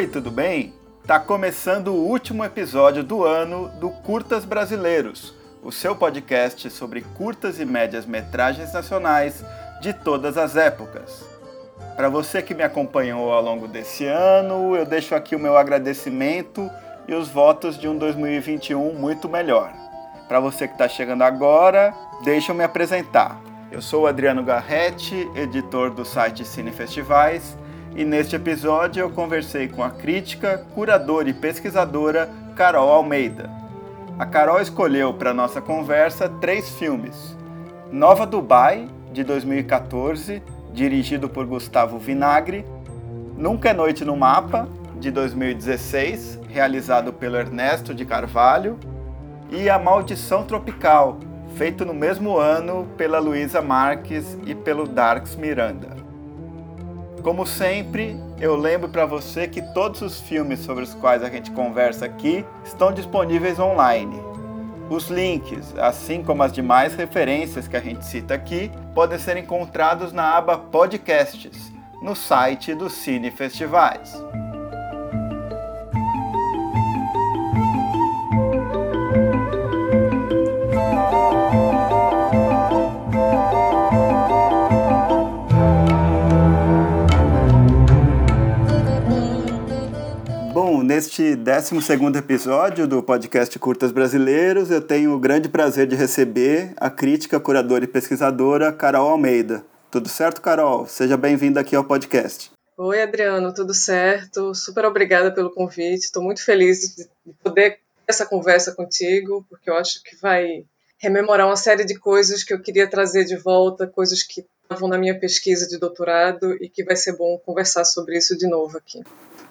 Oi, tudo bem? Tá começando o último episódio do ano do Curtas Brasileiros, o seu podcast sobre curtas e médias metragens nacionais de todas as épocas. Para você que me acompanhou ao longo desse ano, eu deixo aqui o meu agradecimento e os votos de um 2021 muito melhor. Para você que está chegando agora, deixa eu me apresentar. Eu sou o Adriano Garretti, editor do site Cine Festivais e neste episódio eu conversei com a crítica, curadora e pesquisadora Carol Almeida. A Carol escolheu para nossa conversa três filmes: Nova Dubai, de 2014, dirigido por Gustavo Vinagre, Nunca é Noite no Mapa, de 2016, realizado pelo Ernesto de Carvalho, e A Maldição Tropical, feito no mesmo ano pela Luísa Marques e pelo Darks Miranda. Como sempre, eu lembro para você que todos os filmes sobre os quais a gente conversa aqui estão disponíveis online. Os links, assim como as demais referências que a gente cita aqui, podem ser encontrados na aba Podcasts, no site do Cine Festivais. Neste 12 episódio do podcast Curtas Brasileiros, eu tenho o grande prazer de receber a crítica, curadora e pesquisadora Carol Almeida. Tudo certo, Carol? Seja bem-vinda aqui ao podcast. Oi, Adriano, tudo certo? Super obrigada pelo convite. Estou muito feliz de poder ter essa conversa contigo, porque eu acho que vai rememorar uma série de coisas que eu queria trazer de volta, coisas que estavam na minha pesquisa de doutorado e que vai ser bom conversar sobre isso de novo aqui.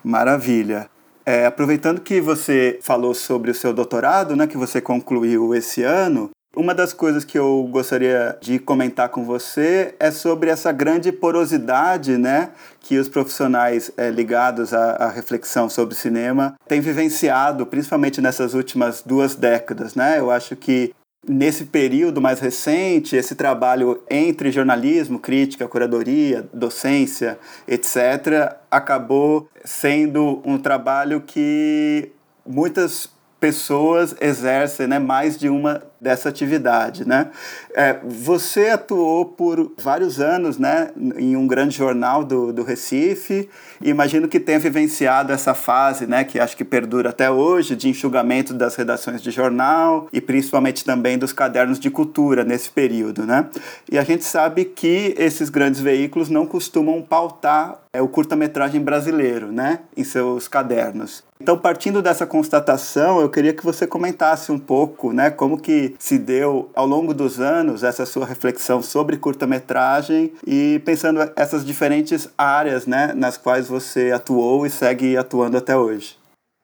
Maravilha. É, aproveitando que você falou sobre o seu doutorado, né, que você concluiu esse ano, uma das coisas que eu gostaria de comentar com você é sobre essa grande porosidade né, que os profissionais é, ligados à, à, reflexão sobre cinema têm vivenciado, principalmente nessas últimas duas décadas. Né? Eu acho que Nesse período mais recente, esse trabalho entre jornalismo, crítica, curadoria, docência, etc., acabou sendo um trabalho que muitas pessoas exercem né, mais de uma dessa atividade. Né? É, você atuou por vários anos né, em um grande jornal do, do Recife imagino que tenha vivenciado essa fase, né, que acho que perdura até hoje, de enxugamento das redações de jornal e principalmente também dos cadernos de cultura nesse período. Né? E a gente sabe que esses grandes veículos não costumam pautar é, o curta-metragem brasileiro né, em seus cadernos. Então, partindo dessa constatação, eu queria que você comentasse um pouco né, como que se deu ao longo dos anos essa sua reflexão sobre curta-metragem e pensando essas diferentes áreas né, nas quais você atuou e segue atuando até hoje.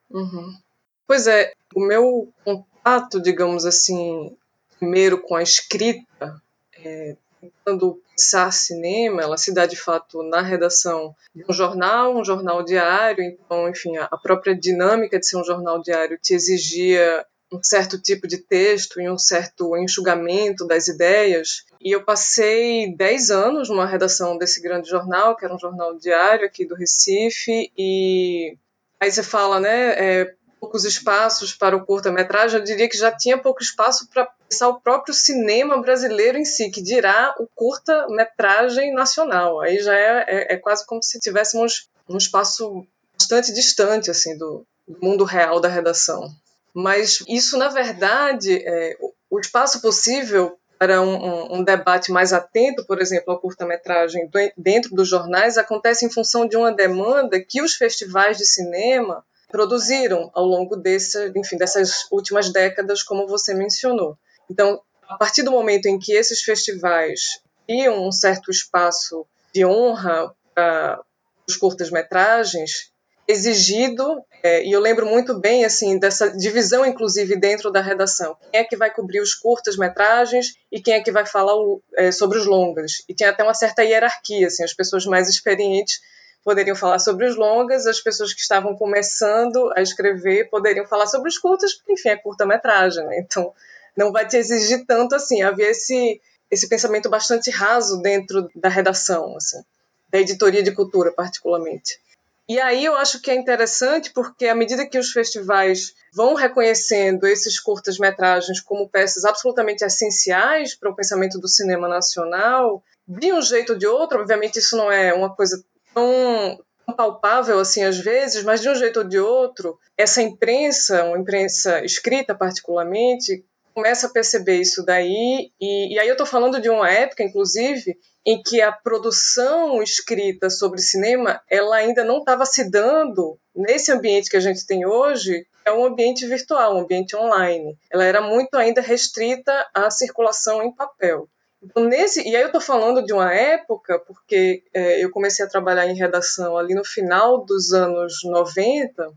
Uhum. Pois é, o meu contato, digamos assim, primeiro com a escrita, é, tentando pensar cinema, ela se dá de fato na redação de um jornal, um jornal diário, então, enfim, a própria dinâmica de ser um jornal diário te exigia um certo tipo de texto e um certo enxugamento das ideias. E eu passei 10 anos numa redação desse grande jornal, que era um jornal diário aqui do Recife, e aí você fala, né, é, poucos espaços para o curta-metragem, eu diria que já tinha pouco espaço para pensar o próprio cinema brasileiro em si, que dirá o curta-metragem nacional. Aí já é, é, é, quase como se tivéssemos um espaço bastante distante assim do, do mundo real da redação. Mas isso, na verdade, é, o espaço possível para um, um, debate mais atento, por exemplo, ao curta-metragem dentro dos jornais, acontece em função de uma demanda que os festivais de cinema produziram ao longo desse, enfim, dessas últimas décadas, como você mencionou. Então, a partir do momento em que esses festivais criam um certo espaço de honra para os curtas-metragens, exigido, é, e eu lembro muito bem assim dessa divisão, inclusive dentro da redação. Quem é que vai cobrir os curtas-metragens e quem é que vai falar o, é, sobre os longas? E tinha até uma certa hierarquia, assim, as pessoas mais experientes poderiam falar sobre os longas, as pessoas que estavam começando a escrever poderiam falar sobre os curtas, porque enfim é curta-metragem, né? então não vai te exigir tanto assim. Havia esse esse pensamento bastante raso dentro da redação, assim, da editoria de cultura particularmente. E aí eu acho que é interessante porque à medida que os festivais vão reconhecendo esses curtas-metragens como peças absolutamente essenciais para o pensamento do cinema nacional, de um jeito ou de outro, obviamente isso não é uma coisa tão palpável assim às vezes, mas de um jeito ou de outro, essa imprensa, uma imprensa escrita particularmente, começa a perceber isso daí, e, e aí eu estou falando de uma época, inclusive, em que a produção escrita sobre cinema ela ainda não estava se dando nesse ambiente que a gente tem hoje, é um ambiente virtual, um ambiente online. Ela era muito ainda restrita à circulação em papel. Então, nesse, e aí eu estou falando de uma época, porque é, eu comecei a trabalhar em redação ali no final dos anos 90,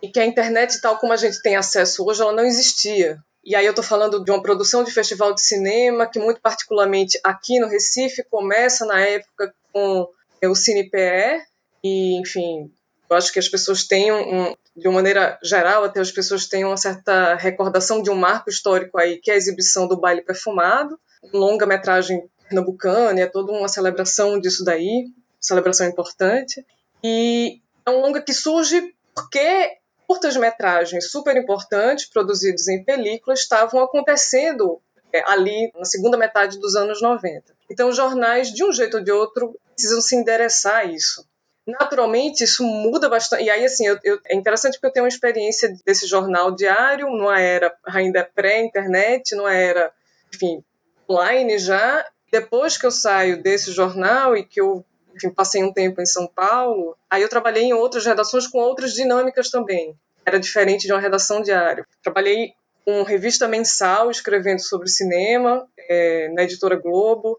e que a internet, tal como a gente tem acesso hoje, ela não existia. E aí eu estou falando de uma produção de festival de cinema, que muito particularmente aqui no Recife começa na época com o CinePE, e enfim, eu acho que as pessoas têm um, de uma maneira geral, até as pessoas têm uma certa recordação de um marco histórico aí, que é a exibição do baile perfumado, longa-metragem pernambucana, é toda uma celebração disso daí, celebração importante. E é um longa que surge porque curtas-metragens super importantes, produzidos em película, estavam acontecendo é, ali na segunda metade dos anos 90. Então, os jornais, de um jeito ou de outro, precisam se endereçar a isso. Naturalmente, isso muda bastante. E aí, assim, eu, eu, é interessante porque eu tenho uma experiência desse jornal diário, numa era ainda pré-internet, numa era, enfim, online já. Depois que eu saio desse jornal e que eu enfim, passei um tempo em São Paulo, aí eu trabalhei em outras redações com outras dinâmicas também. Era diferente de uma redação diária. Trabalhei com revista mensal escrevendo sobre cinema é, na editora Globo.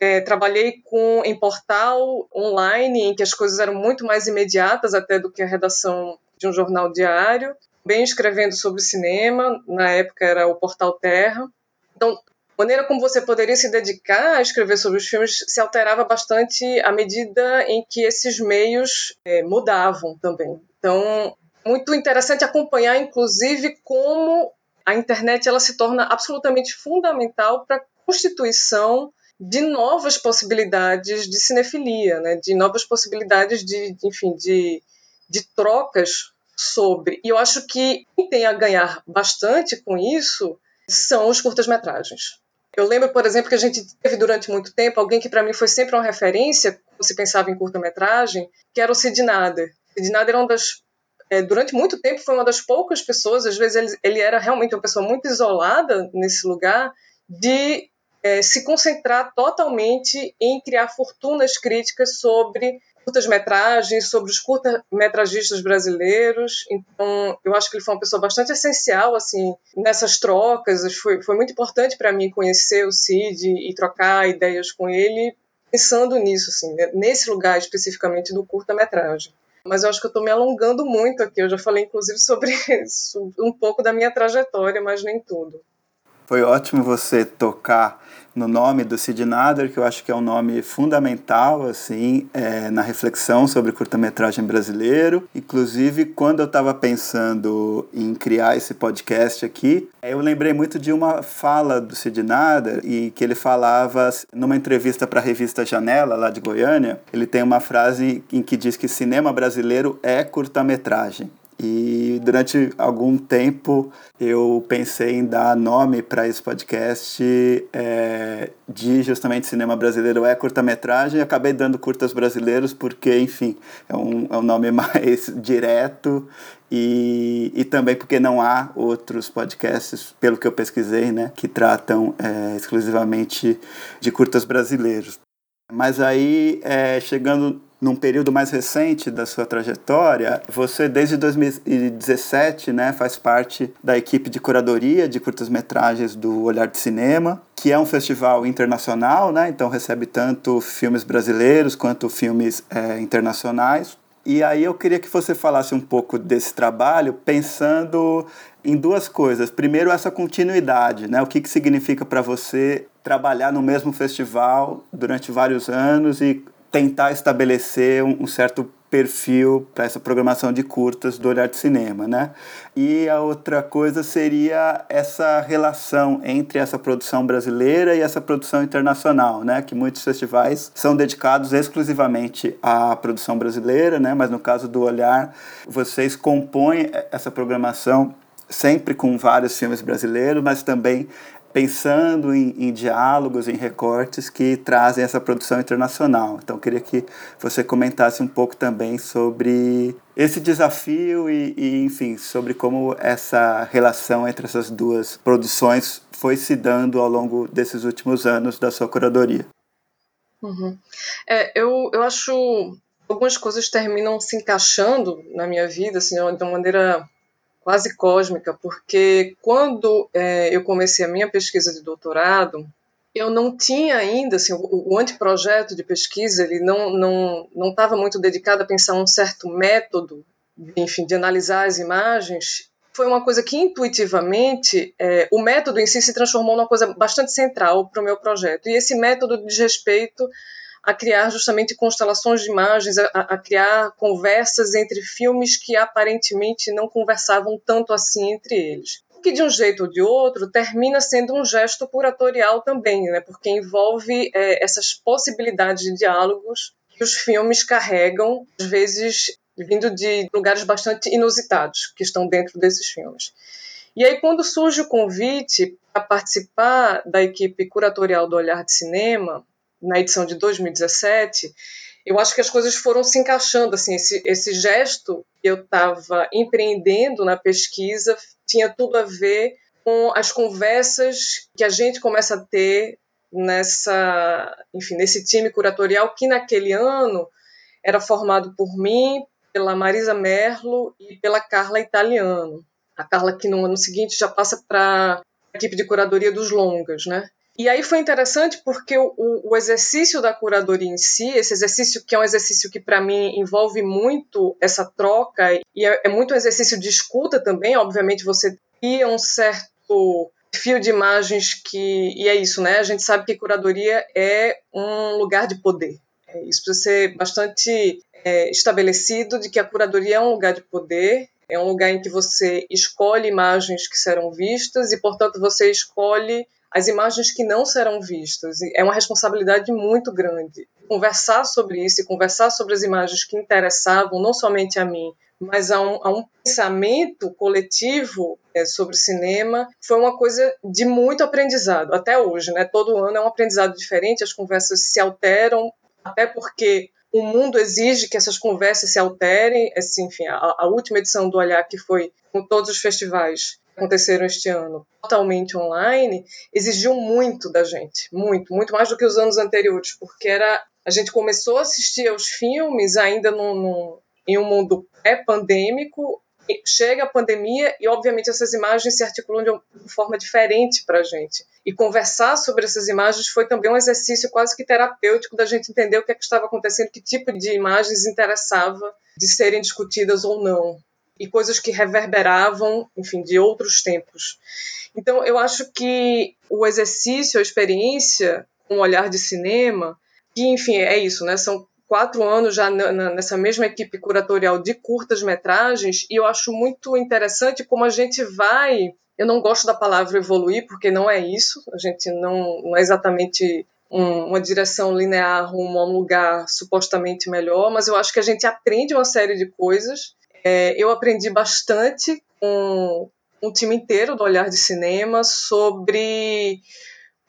É, trabalhei com em portal online em que as coisas eram muito mais imediatas até do que a redação de um jornal diário. Bem escrevendo sobre cinema, na época era o portal Terra. Então, maneira como você poderia se dedicar a escrever sobre os filmes se alterava bastante à medida em que esses meios é, mudavam também. Então, muito interessante acompanhar, inclusive, como a internet ela se torna absolutamente fundamental para a constituição de novas possibilidades de cinefilia, né? de novas possibilidades de, enfim, de, de trocas sobre. E eu acho que quem tem a ganhar bastante com isso são os curtas-metragens. Eu lembro, por exemplo, que a gente teve durante muito tempo alguém que para mim foi sempre uma referência, quando se pensava em curta-metragem, que era o Sid Nader. Sid Nader era uma das é, durante muito tempo foi uma das poucas pessoas, às vezes ele, ele era realmente uma pessoa muito isolada nesse lugar, de é, se concentrar totalmente em criar fortunas críticas sobre curtas-metragens, sobre os curta-metragistas brasileiros. Então, eu acho que ele foi uma pessoa bastante essencial assim nessas trocas. Foi, foi muito importante para mim conhecer o Cid e trocar ideias com ele, pensando nisso, assim, né, nesse lugar especificamente do curta-metragem. Mas eu acho que eu estou me alongando muito aqui. Eu já falei, inclusive, sobre isso, um pouco da minha trajetória, mas nem tudo. Foi ótimo você tocar no nome do Sid Nader, que eu acho que é um nome fundamental assim é, na reflexão sobre curta-metragem brasileiro. Inclusive, quando eu estava pensando em criar esse podcast aqui, eu lembrei muito de uma fala do Sid Nader e que ele falava numa entrevista para a revista Janela, lá de Goiânia. Ele tem uma frase em que diz que cinema brasileiro é curta-metragem. E durante algum tempo eu pensei em dar nome para esse podcast é, de justamente cinema brasileiro é curta-metragem acabei dando curtas brasileiros porque, enfim, é um, é um nome mais direto e, e também porque não há outros podcasts, pelo que eu pesquisei, né, que tratam é, exclusivamente de curtas brasileiros. Mas aí, é, chegando num período mais recente da sua trajetória, você desde 2017 né, faz parte da equipe de curadoria de curtas-metragens do Olhar de Cinema, que é um festival internacional, né, então recebe tanto filmes brasileiros quanto filmes é, internacionais. E aí eu queria que você falasse um pouco desse trabalho, pensando em duas coisas. Primeiro, essa continuidade, né? O que, que significa para você trabalhar no mesmo festival durante vários anos e tentar estabelecer um, um certo perfil para essa programação de curtas do Olhar de Cinema, né? E a outra coisa seria essa relação entre essa produção brasileira e essa produção internacional, né? Que muitos festivais são dedicados exclusivamente à produção brasileira, né? Mas no caso do Olhar, vocês compõem essa programação sempre com vários filmes brasileiros, mas também pensando em, em, diálogos, em recortes que trazem essa produção internacional. Então, queria que você comentasse um pouco também sobre esse desafio e, e, enfim, sobre como essa relação entre essas duas produções foi se dando ao longo desses últimos anos da sua curadoria. Uhum. É, eu, eu acho algumas coisas terminam se encaixando na minha vida assim, de uma maneira quase cósmica, porque quando é, eu comecei a minha pesquisa de doutorado, eu não tinha ainda, assim, o, o anteprojeto de pesquisa, ele não não não estava muito dedicado a pensar um certo método, enfim, de analisar as imagens. Foi uma coisa que intuitivamente é, o método em si se transformou numa coisa bastante central para o meu projeto. E esse método diz respeito a criar justamente constelações de imagens, a, a, criar conversas entre filmes que aparentemente não conversavam tanto assim entre eles. Que de um jeito ou de outro termina sendo um gesto curatorial também, né? porque envolve é, essas possibilidades de diálogos que os filmes carregam, às vezes vindo de lugares bastante inusitados que estão dentro desses filmes. E aí, quando surge o convite para participar da equipe curatorial do Olhar de Cinema, na edição de 2017, eu acho que as coisas foram se encaixando. Assim, esse, esse gesto que eu estava empreendendo na pesquisa tinha tudo a ver com as conversas que a gente começa a ter nessa, enfim, nesse time curatorial que naquele ano era formado por mim, pela Marisa Merlo e pela Carla Italiano. A Carla que no ano seguinte já passa para a equipe de curadoria dos longas, né? E aí foi interessante porque o, o, exercício da curadoria em si, esse exercício que é um exercício que para mim envolve muito essa troca e é, é, muito um exercício de escuta também, obviamente você cria um certo fio de imagens que e é isso, né? A gente sabe que curadoria é um lugar de poder. É, isso precisa ser bastante é, estabelecido de que a curadoria é um lugar de poder é um lugar em que você escolhe imagens que serão vistas e, portanto, você escolhe as imagens que não serão vistas. É uma responsabilidade muito grande. Conversar sobre isso e conversar sobre as imagens que interessavam não somente a mim, mas a um, a um pensamento coletivo é, sobre cinema foi uma coisa de muito aprendizado até hoje, né? Todo ano é um aprendizado diferente, as conversas se alteram, até porque o mundo exige que essas conversas se alterem. Assim, enfim, a, a última edição do Olhar, que foi com todos os festivais, aconteceram este ano totalmente online, exigiu muito da gente, muito, muito mais do que os anos anteriores, porque era a gente começou a assistir aos filmes ainda no, no em um mundo pré-pandêmico, chega a pandemia e obviamente essas imagens se articulam de uma forma diferente para a gente. E conversar sobre essas imagens foi também um exercício quase que terapêutico da gente entender o que, é que estava acontecendo, que tipo de imagens interessava de serem discutidas ou não e coisas que reverberavam, enfim, de outros tempos. Então, eu acho que o exercício, a experiência um olhar de cinema, que, enfim, é isso, né? São quatro anos já nessa mesma equipe curatorial de curtas-metragens, e eu acho muito interessante como a gente vai. Eu não gosto da palavra evoluir, porque não é isso, a gente não, não é exatamente um, uma direção linear rumo a um lugar supostamente melhor, mas eu acho que a gente aprende uma série de coisas é, eu aprendi bastante com um time inteiro do Olhar de Cinema sobre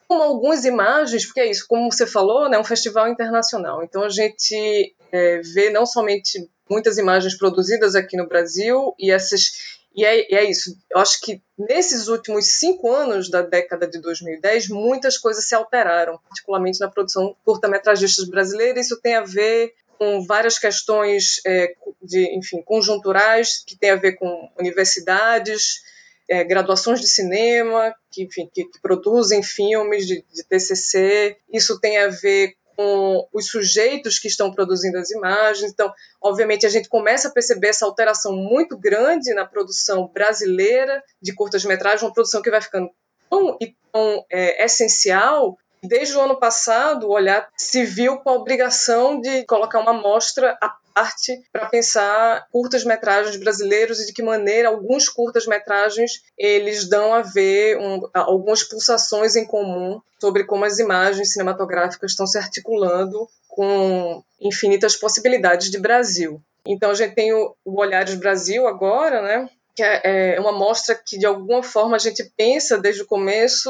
como algumas imagens, porque é isso, como você falou, né, é um festival internacional. Então a gente é, vê não somente muitas imagens produzidas aqui no Brasil e essas e é, é, isso. Eu acho que nesses últimos cinco anos da década de 2010, muitas coisas se alteraram, particularmente na produção curta-metragistas brasileira. Isso tem a ver com várias questões é, de, enfim, conjunturais que tem a ver com universidades, é, graduações de cinema, que, enfim, que, que produzem filmes de, de, TCC. Isso tem a ver com os sujeitos que estão produzindo as imagens. Então, obviamente, a gente começa a perceber essa alteração muito grande na produção brasileira de curtas-metragens, uma produção que vai ficando tão, tão é, essencial Desde o ano passado, o Olhar se viu com a obrigação de colocar uma mostra à parte para pensar curtas-metragens brasileiros e de que maneira alguns curtas-metragens eles dão a ver um, algumas pulsações em comum sobre como as imagens cinematográficas estão se articulando com infinitas possibilidades de Brasil. Então a gente tem o, o Olhares Brasil agora, né? Que é, é uma mostra que de alguma forma a gente pensa desde o começo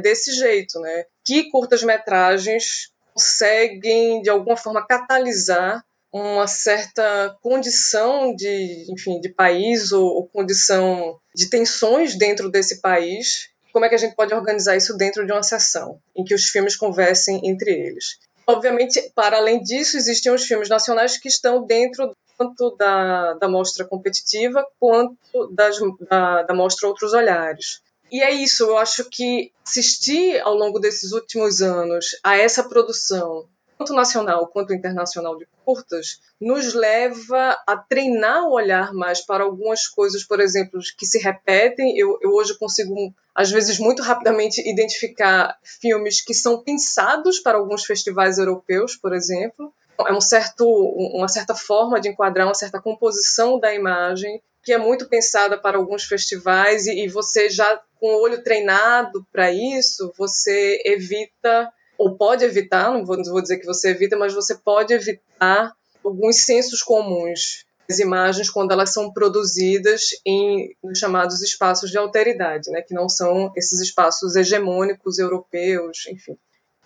desse jeito, né? Que curtas-metragens conseguem de alguma forma catalisar uma certa condição de, enfim, de país ou, ou, condição de tensões dentro desse país. Como é que a gente pode organizar isso dentro de uma sessão em que os filmes conversem entre eles? Obviamente, para além disso, existem os filmes nacionais que estão dentro tanto da, da mostra competitiva quanto das, da, da mostra Outros Olhares. E é isso, eu acho que assistir ao longo desses últimos anos a essa produção, tanto nacional quanto internacional de curtas, nos leva a treinar o olhar mais para algumas coisas, por exemplo, que se repetem. Eu, eu hoje consigo, às vezes, muito rapidamente identificar filmes que são pensados para alguns festivais europeus, por exemplo. É um certo, uma certa forma de enquadrar, uma certa composição da imagem que é muito pensada para alguns festivais e, e você já com o olho treinado para isso, você evita ou pode evitar, não vou, não vou dizer que você evita, mas você pode evitar alguns sensos comuns as imagens quando elas são produzidas em nos chamados espaços de alteridade, né, que não são esses espaços hegemônicos europeus, enfim.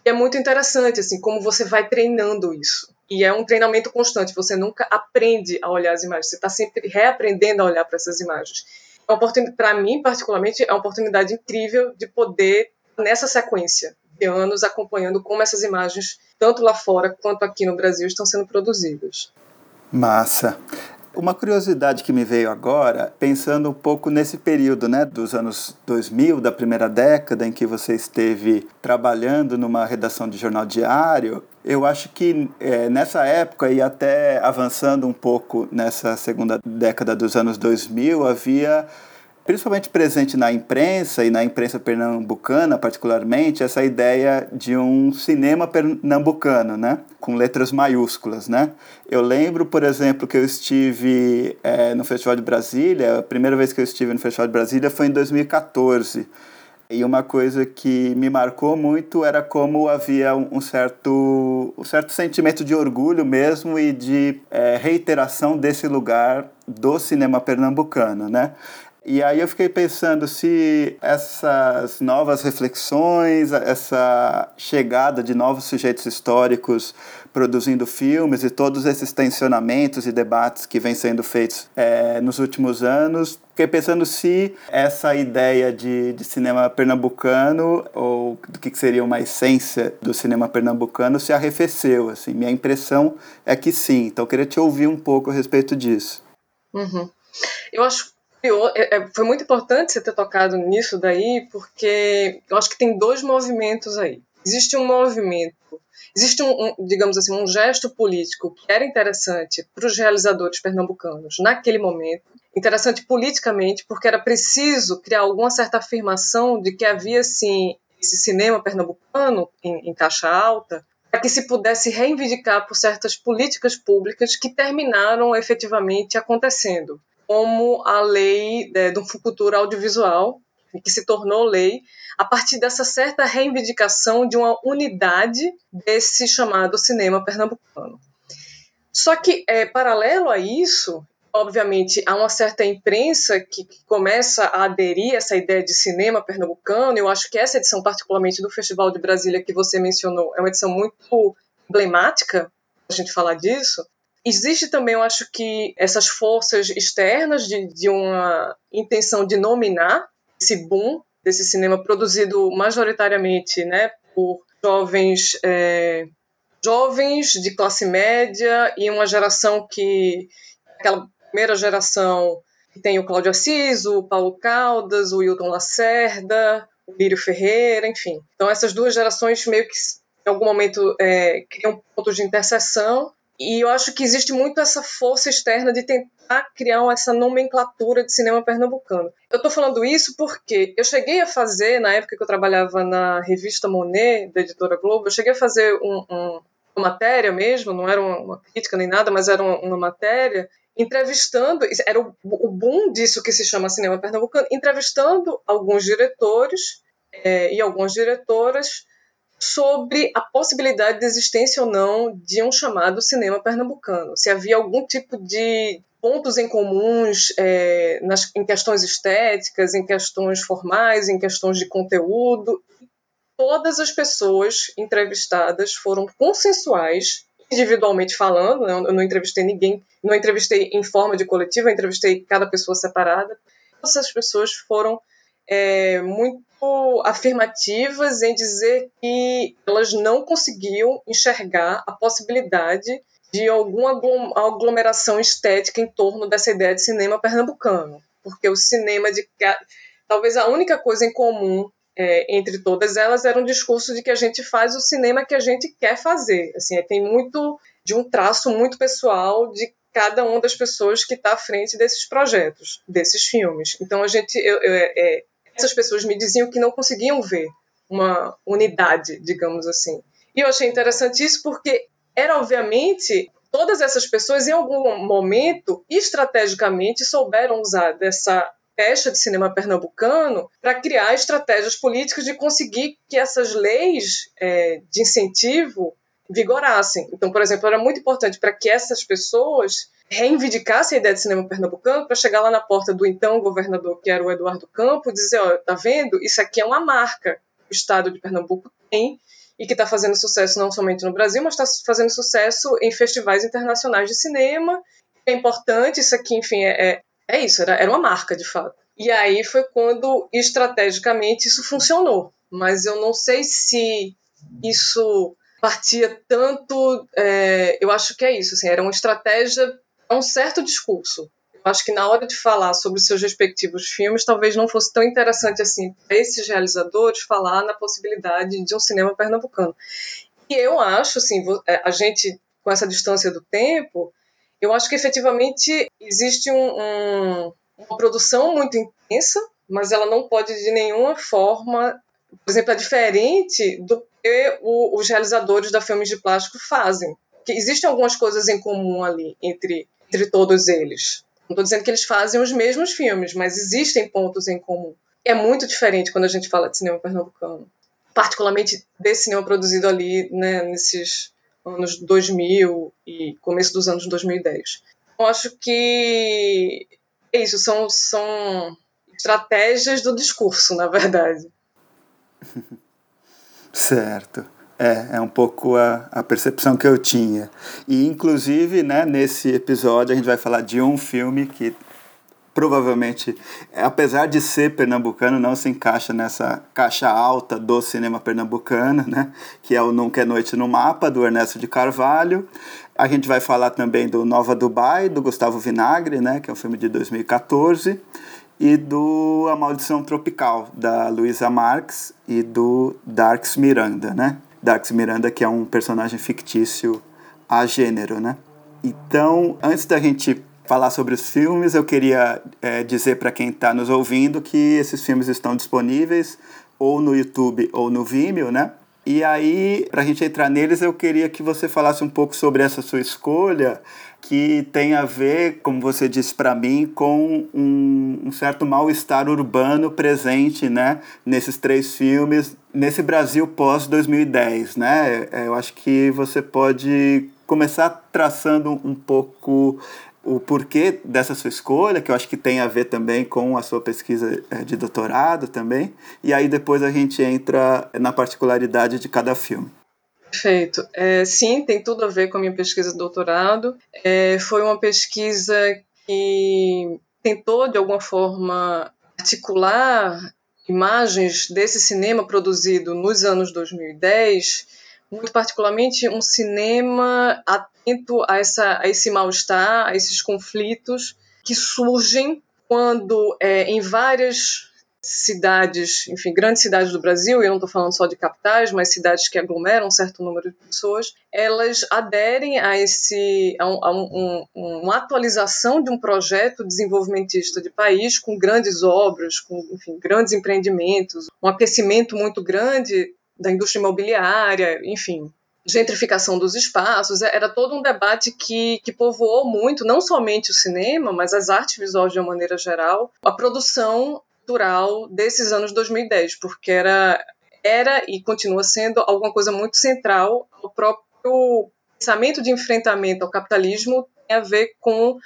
E é muito interessante assim como você vai treinando isso. E é um treinamento constante, você nunca aprende a olhar as imagens, você está sempre reaprendendo a olhar para essas imagens. É para mim, particularmente, é uma oportunidade incrível de poder, nessa sequência de anos, acompanhando como essas imagens, tanto lá fora quanto aqui no Brasil, estão sendo produzidas. Massa. Uma curiosidade que me veio agora, pensando um pouco nesse período, né, dos anos 2000, da primeira década em que você esteve trabalhando numa redação de jornal diário, eu acho que é, nessa época e até avançando um pouco nessa segunda década dos anos 2000, havia principalmente presente na imprensa e na imprensa pernambucana particularmente essa ideia de um cinema pernambucano, né, com letras maiúsculas, né. Eu lembro, por exemplo, que eu estive é, no Festival de Brasília. A primeira vez que eu estive no Festival de Brasília foi em 2014. E uma coisa que me marcou muito era como havia um certo, um certo sentimento de orgulho mesmo e de é, reiteração desse lugar do cinema pernambucano, né? E aí eu fiquei pensando se essas novas reflexões, essa chegada de novos sujeitos históricos produzindo filmes e todos esses tensionamentos e debates que vêm sendo feitos é, nos últimos anos, fiquei pensando se essa ideia de, de cinema pernambucano ou do que seria uma essência do cinema pernambucano se arrefeceu. Assim, minha impressão é que sim. Então eu queria te ouvir um pouco a respeito disso. Uhum. Eu acho é, é, foi muito importante você ter tocado nisso daí, porque eu acho que tem dois movimentos aí. Existe um movimento, existe um, um digamos assim, um gesto político que era interessante para os realizadores pernambucanos naquele momento, interessante politicamente, porque era preciso criar alguma certa afirmação de que havia, sim, esse cinema pernambucano em, em caixa alta, para que se pudesse reivindicar por certas políticas públicas que terminaram efetivamente acontecendo como a lei é, do futuro audiovisual, que se tornou lei a partir dessa certa reivindicação de uma unidade desse chamado cinema pernambucano. Só que, é, paralelo a isso, obviamente, há uma certa imprensa que, que, começa a aderir a essa ideia de cinema pernambucano. Eu acho que essa edição, particularmente do Festival de Brasília que você mencionou, é uma edição muito emblemática, a gente falar disso, Existe também, eu acho que essas forças externas de, de uma intenção de nominar esse boom desse cinema produzido majoritariamente né, por jovens é, jovens de classe média e uma geração que aquela primeira geração que tem o Cláudio Assis, o Paulo Caldas, o Hilton Lacerda, o Lírio Ferreira, enfim. Então essas duas gerações meio que em algum momento é, criam pontos de interseção e eu acho que existe muito essa força externa de tentar criar essa nomenclatura de cinema pernambucano. Eu estou falando isso porque eu cheguei a fazer, na época que eu trabalhava na revista Monet, da editora Globo, eu cheguei a fazer um, um, uma matéria mesmo, não era uma crítica nem nada, mas era uma, uma matéria entrevistando, era o, o, boom disso que se chama cinema pernambucano, entrevistando alguns diretores é, e algumas diretoras sobre a possibilidade de existência ou não de um chamado cinema pernambucano, se havia algum tipo de pontos em comuns é, nas, em questões estéticas, em questões formais, em questões de conteúdo. Todas as pessoas entrevistadas foram consensuais, individualmente falando, né? eu não entrevistei ninguém, não entrevistei em forma de coletivo, eu entrevistei cada pessoa separada. Todas as pessoas foram é, muito afirmativas em dizer que elas não conseguiam enxergar a possibilidade de alguma aglomeração estética em torno dessa ideia de cinema pernambucano, porque o cinema de talvez a única coisa em comum é, entre todas elas era um discurso de que a gente faz o cinema que a gente quer fazer. Assim, tem muito de um traço muito pessoal de cada uma das pessoas que está à frente desses projetos, desses filmes. Então a gente, eu, eu, é, essas pessoas me diziam que não conseguiam ver uma unidade, digamos assim. E eu achei interessante isso porque era obviamente todas essas pessoas em algum momento estrategicamente souberam usar dessa pecha de cinema pernambucano para criar estratégias políticas de conseguir que essas leis é, de incentivo vigorassem. Então, por exemplo, era muito importante para que essas pessoas reivindicassem a ideia de cinema pernambucano para chegar lá na porta do então governador, que era o Eduardo Campos, dizer, ó, tá vendo? Isso aqui é uma marca que o estado de Pernambuco tem e que está fazendo sucesso não somente no Brasil, mas está fazendo sucesso em festivais internacionais de cinema. É importante, isso aqui, enfim, é, é, é isso, era, era uma marca de fato. E aí foi quando, estrategicamente, isso funcionou. Mas eu não sei se isso partia tanto. É, eu acho que é isso, assim, era uma estratégia um certo discurso. Eu acho que na hora de falar sobre seus respectivos filmes, talvez não fosse tão interessante assim para esses realizadores falar na possibilidade de um cinema pernambucano. E eu acho, assim, é, a gente, com essa distância do tempo, eu acho que efetivamente existe um, um, uma produção muito intensa, mas ela não pode de nenhuma forma por exemplo, é diferente do o, os realizadores da filmes de plástico fazem. Que existem algumas coisas em comum ali entre, entre todos eles. Não estou dizendo que eles fazem os mesmos filmes, mas existem pontos em comum. É muito diferente quando a gente fala de cinema pernambucano, particularmente desse cinema produzido ali né, nesses anos 2000 e começo dos anos 2010. Eu acho que é isso, são, são estratégias do discurso, na verdade. certo. É, é um pouco a, a percepção que eu tinha. E, inclusive, né, nesse episódio a gente vai falar de um filme que provavelmente, apesar de ser pernambucano, não se encaixa nessa caixa alta do cinema pernambucano, né? que é o Nunca é Noite no Mapa, do Ernesto de Carvalho. A gente vai falar também do Nova Dubai, do Gustavo Vinagre, né? que é um filme de 2014 e do A Maldição Tropical, da Luisa Marx e do Darks Miranda, né? Darks Miranda, que é um personagem fictício a gênero, né? Então, antes da gente falar sobre os filmes, eu queria é, dizer para quem está nos ouvindo que esses filmes estão disponíveis ou no YouTube ou no Vimeo, né? E aí, para a gente entrar neles, eu queria que você falasse um pouco sobre essa sua escolha, que tem a ver, como você disse para mim, com um, um certo mal-estar urbano presente né, nesses três filmes, nesse Brasil pós-2010. Né? É, eu acho que você pode começar traçando um pouco o porquê dessa sua escolha, que eu acho que tem a ver também com a sua pesquisa eh, de doutorado também, e aí depois a gente entra na particularidade de cada filme. Perfeito. É, sim, tem tudo a ver com a minha pesquisa de doutorado. É, foi uma pesquisa que tentou, de alguma forma, articular imagens desse cinema produzido nos anos 2010 muito particularmente um cinema atento a, essa, a esse mal-estar, a esses conflitos que surgem quando é, em várias cidades, enfim, grandes cidades do Brasil, e eu não estou falando só de capitais, mas cidades que aglomeram um certo número de pessoas, elas aderem a esse a, um, a um, uma atualização de um projeto desenvolvimentista de país com grandes obras, com enfim, grandes empreendimentos, um aquecimento muito grande da indústria imobiliária, enfim, gentrificação dos espaços, é, era todo um debate que, que povoou muito, não somente o cinema, mas as artes visuais de uma maneira geral, a produção cultural desses anos 2010, porque era, era e continua sendo alguma coisa muito central ao próprio pensamento de enfrentamento ao capitalismo tem a ver com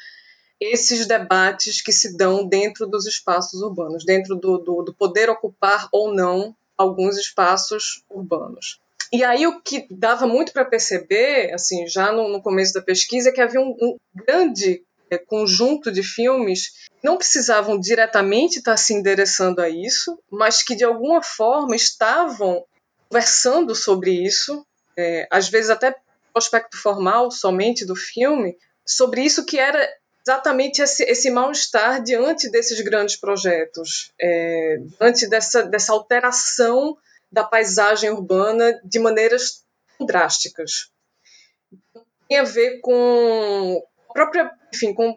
esses debates que se dão dentro dos espaços urbanos, dentro do, do, do poder ocupar ou não alguns espaços urbanos. E aí o que dava muito para perceber, assim, já no, no, começo da pesquisa, é que havia um, um grande conjunto de filmes não precisavam diretamente estar se endereçando a isso, mas que de alguma forma estavam conversando sobre isso, é, às vezes até o aspecto formal somente do filme, sobre isso que era exatamente esse, esse mal-estar diante desses grandes projetos, é, diante dessa, dessa alteração da paisagem urbana de maneiras drásticas. Tem a ver com própria, enfim, com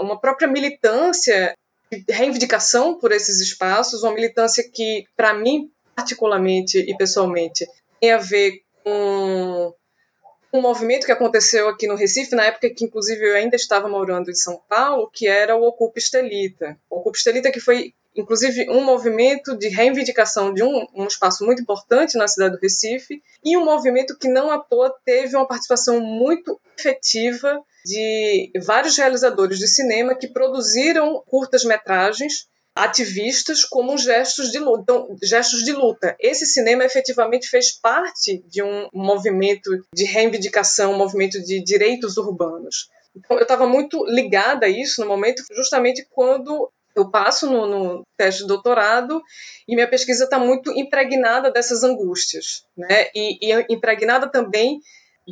uma própria militância de reivindicação por esses espaços, uma militância que, para mim, particularmente e pessoalmente, tem a ver com um movimento que aconteceu aqui no Recife, na época que, inclusive, eu ainda estava morando em São Paulo, que era o Ocupa Estelita. O Ocupa Estelita que foi inclusive um movimento de reivindicação de um, um, espaço muito importante na cidade do Recife e um movimento que não à toa teve uma participação muito efetiva de vários realizadores de cinema que produziram curtas-metragens ativistas como gestos de luta. Então, gestos de luta. Esse cinema efetivamente fez parte de um movimento de reivindicação, um movimento de direitos urbanos. Então, eu estava muito ligada a isso no momento, justamente quando eu passo no, no, teste de doutorado e minha pesquisa está muito impregnada dessas angústias, né? E, e, impregnada também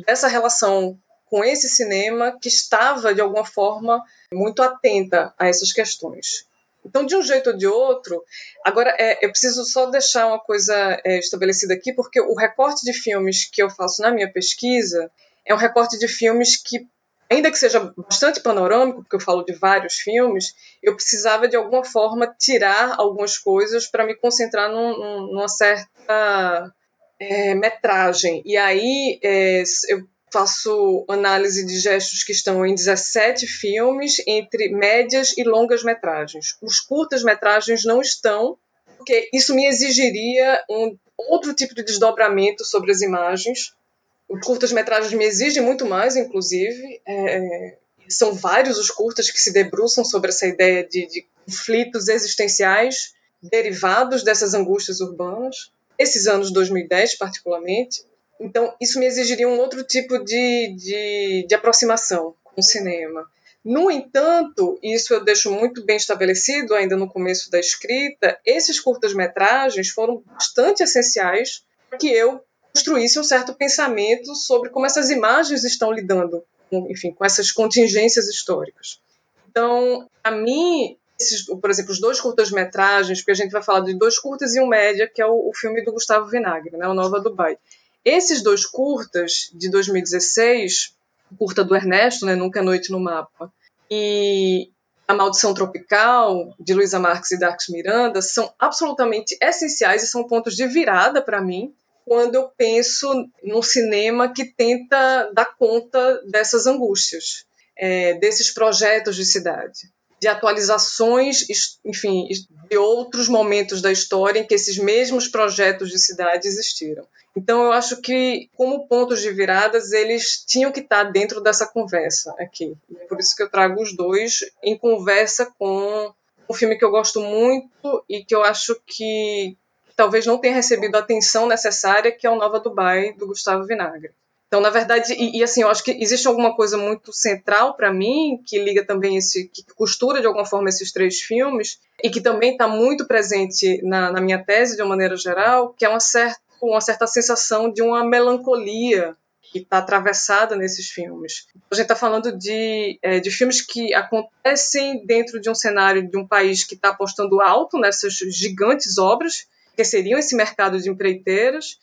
dessa relação com esse cinema que estava de alguma forma muito atenta a essas questões. Então, de um jeito ou de outro, agora é, eu preciso só deixar uma coisa é, estabelecida aqui, porque o recorte de filmes que eu faço na minha pesquisa é um recorte de filmes que ainda que seja bastante panorâmico, porque eu falo de vários filmes, eu precisava de alguma forma tirar algumas coisas para me concentrar num, num, numa certa é, metragem. E aí é, eu faço análise de gestos que estão em 17 filmes, entre médias e longas metragens. Os curtas metragens não estão, porque isso me exigiria um outro tipo de desdobramento sobre as imagens, os curtas-metragens me exigem muito mais, inclusive. É, são vários os curtas que se debruçam sobre essa ideia de, de conflitos existenciais derivados dessas angústias urbanas. Esses anos 2010, particularmente. Então, isso me exigiria um outro tipo de, de, de aproximação com o cinema. No entanto, isso eu deixo muito bem estabelecido ainda no começo da escrita, esses curtas-metragens foram bastante essenciais para que eu construísse um certo pensamento sobre como essas imagens estão lidando, com, enfim, com essas contingências históricas. Então, a mim, esses, por exemplo, os dois curtas-metragens, porque a gente vai falar de dois curtas e um média, que é o, o filme do Gustavo Vinagre, né, o Nova Dubai. Esses dois curtas de 2016, o curta do Ernesto, né, Nunca é Noite no Mapa, e A Maldição Tropical, de Luísa Marques e Darks Miranda, são absolutamente essenciais e são pontos de virada para mim, quando eu penso num cinema que tenta dar conta dessas angústias, é, desses projetos de cidade, de atualizações, enfim, de outros momentos da história em que esses mesmos projetos de cidade existiram. Então, eu acho que, como pontos de viradas, eles tinham que estar dentro dessa conversa aqui. Por isso que eu trago os dois em conversa com um filme que eu gosto muito e que eu acho que talvez não tenha recebido a atenção necessária, que é o Nova Dubai, do Gustavo Vinagre. Então, na verdade, e, e assim, eu acho que existe alguma coisa muito central para mim, que liga também esse, que costura de alguma forma esses três filmes, e que também está muito presente na, na, minha tese, de uma maneira geral, que é uma certa, uma certa sensação de uma melancolia que está atravessada nesses filmes. A gente está falando de, é, de filmes que acontecem dentro de um cenário de um país que está apostando alto nessas gigantes obras, que seriam esse mercado de empreiteiras,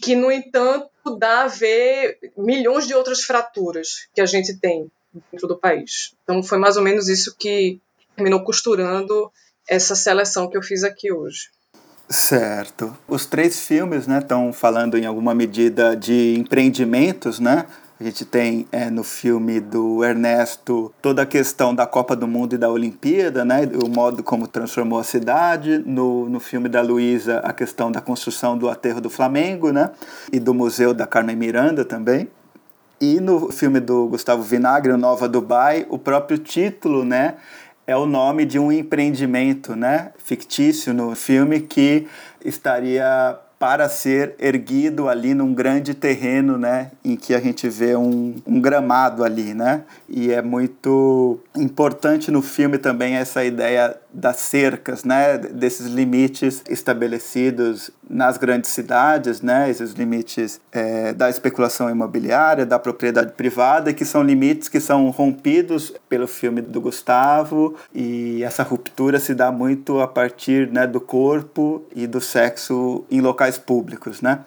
que, no entanto, dá a ver milhões de outras fraturas que a gente tem dentro do país. Então, foi mais ou menos isso que terminou costurando essa seleção que eu fiz aqui hoje. Certo. Os três filmes estão né, falando em alguma medida de empreendimentos, né? A gente tem é, no filme do Ernesto toda a questão da Copa do Mundo e da Olimpíada, né? o modo como transformou a cidade. No, no filme da Luísa, a questão da construção do aterro do Flamengo né? e do Museu da Carmen Miranda também. E no filme do Gustavo Vinagre, o Nova Dubai, o próprio título né, é o nome de um empreendimento né, fictício no filme que estaria para ser erguido ali num grande terreno, né, em que a gente vê um, um, gramado ali, né, e é muito importante no filme também essa ideia das cercas, né, desses limites estabelecidos nas grandes cidades, né, esses limites é, da especulação imobiliária, da propriedade privada, que são limites que são rompidos pelo filme do Gustavo e essa ruptura se dá muito a partir, né, do corpo e do sexo em locais públicos, né.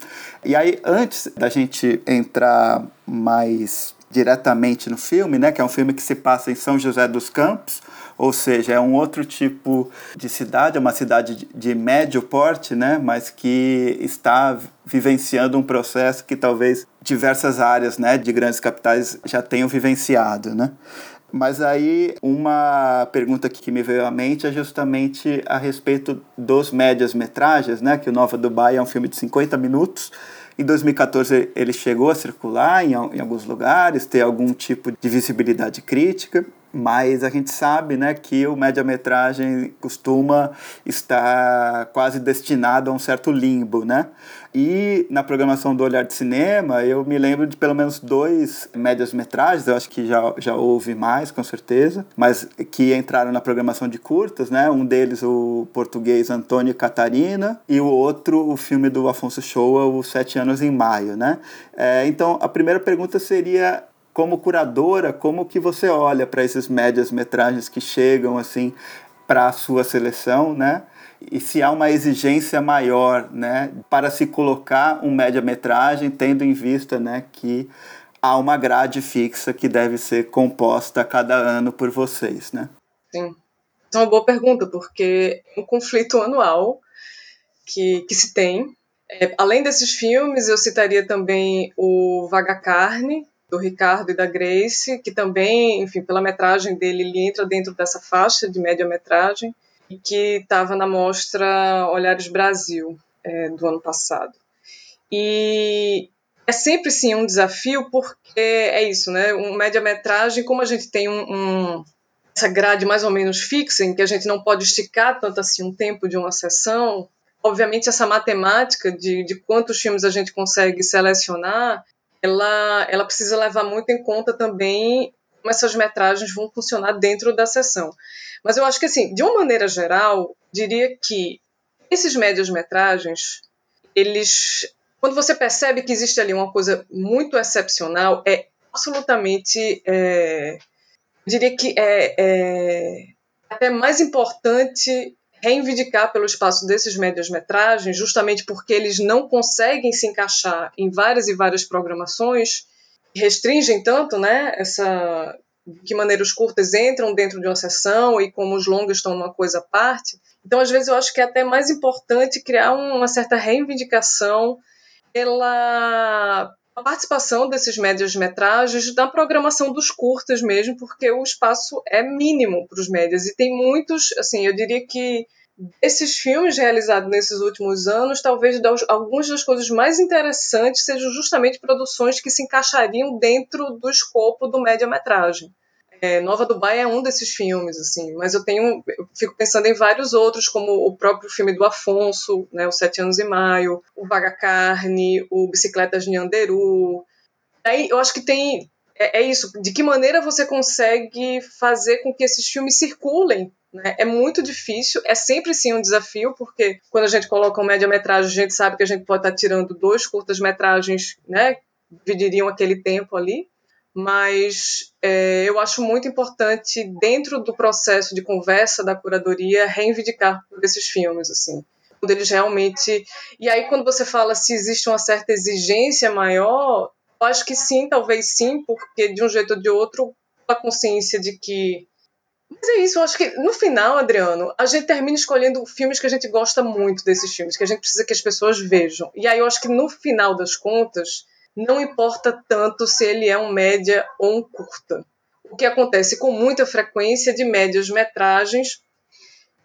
E aí antes da gente entrar mais diretamente no filme, né, que é um filme que se passa em São José dos Campos, ou seja, é um outro tipo de cidade, é uma cidade de médio porte, né, mas que está vivenciando um processo que talvez diversas áreas, né, de grandes capitais já tenham vivenciado, né? Mas aí uma pergunta que me veio à mente é justamente a respeito dos médias metragens, né, que o Nova Dubai é um filme de 50 minutos, em 2014 ele chegou a circular em, em alguns lugares, ter algum tipo de visibilidade crítica, mas a gente sabe né, que o média-metragem costuma estar quase destinado a um certo limbo, né? E na programação do Olhar de Cinema, eu me lembro de pelo menos dois médias-metragens, eu acho que já, já houve mais, com certeza, mas que entraram na programação de curtas, né? Um deles, o português Antônio Catarina, e o outro, o filme do Afonso Shoa, Os Sete Anos em Maio, né? É, então, a primeira pergunta seria como curadora, como que você olha para esses médias-metragens que chegam assim para a sua seleção, né? E se há uma exigência maior, né, para se colocar um média-metragem, tendo em vista, né, que há uma grade fixa que deve ser composta a cada ano por vocês, né? Sim. É uma boa pergunta, porque é um conflito anual que, que se tem. É, além desses filmes, eu citaria também o Vaga Carne, do Ricardo e da Grace, que também, enfim, pela metragem dele, ele entra dentro dessa faixa de média-metragem, e que estava na mostra Olhares Brasil, é, do ano passado. E é sempre, sim, um desafio, porque é isso, né? Um média-metragem, como a gente tem um, um, essa grade mais ou menos fixa, em que a gente não pode esticar tanto assim um tempo de uma sessão, obviamente essa matemática de, de quantos filmes a gente consegue selecionar ela, ela precisa levar muito em conta também como essas metragens vão funcionar dentro da sessão. Mas eu acho que, assim, de uma maneira geral, diria que esses médias metragens, eles, quando você percebe que existe ali uma coisa muito excepcional, é absolutamente, é, diria que é, é até mais importante reivindicar pelo espaço desses médias-metragens, justamente porque eles não conseguem se encaixar em várias e várias programações, restringem tanto, né, essa que maneira os curtas entram dentro de uma sessão e como os longas estão numa coisa à parte. Então, às vezes, eu acho que é até mais importante criar uma certa reivindicação pela participação desses médias-metragens na programação dos curtas mesmo, porque o espaço é mínimo para os médias e tem muitos, assim, eu diria que esses filmes realizados nesses últimos anos, talvez algumas das coisas mais interessantes sejam justamente produções que se encaixariam dentro do escopo do média-metragem. É, Nova Dubai é um desses filmes, assim, mas eu tenho, eu fico pensando em vários outros, como o próprio filme do Afonso, né, Os Sete Anos em Maio, o Vaga Carne, o Bicicletas de Anderu. Aí eu acho que tem é, é, isso, de que maneira você consegue fazer com que esses filmes circulem né? É muito difícil, é sempre sim um desafio, porque quando a gente coloca um média-metragem, a gente sabe que a gente pode estar tirando dois curtas-metragens, né? dividiriam aquele tempo ali, mas é, eu acho muito importante, dentro do processo de conversa da curadoria, reivindicar esses filmes, assim, quando eles realmente... E aí, quando você fala se existe uma certa exigência maior, eu acho que sim, talvez sim, porque de um jeito ou de outro, a consciência de que Mas é isso, eu acho que no final, Adriano, a gente termina escolhendo filmes que a gente gosta muito desses filmes, que a gente precisa que as pessoas vejam. E aí eu acho que no final das contas, não importa tanto se ele é um média ou um curta. O que acontece com muita frequência de médias metragens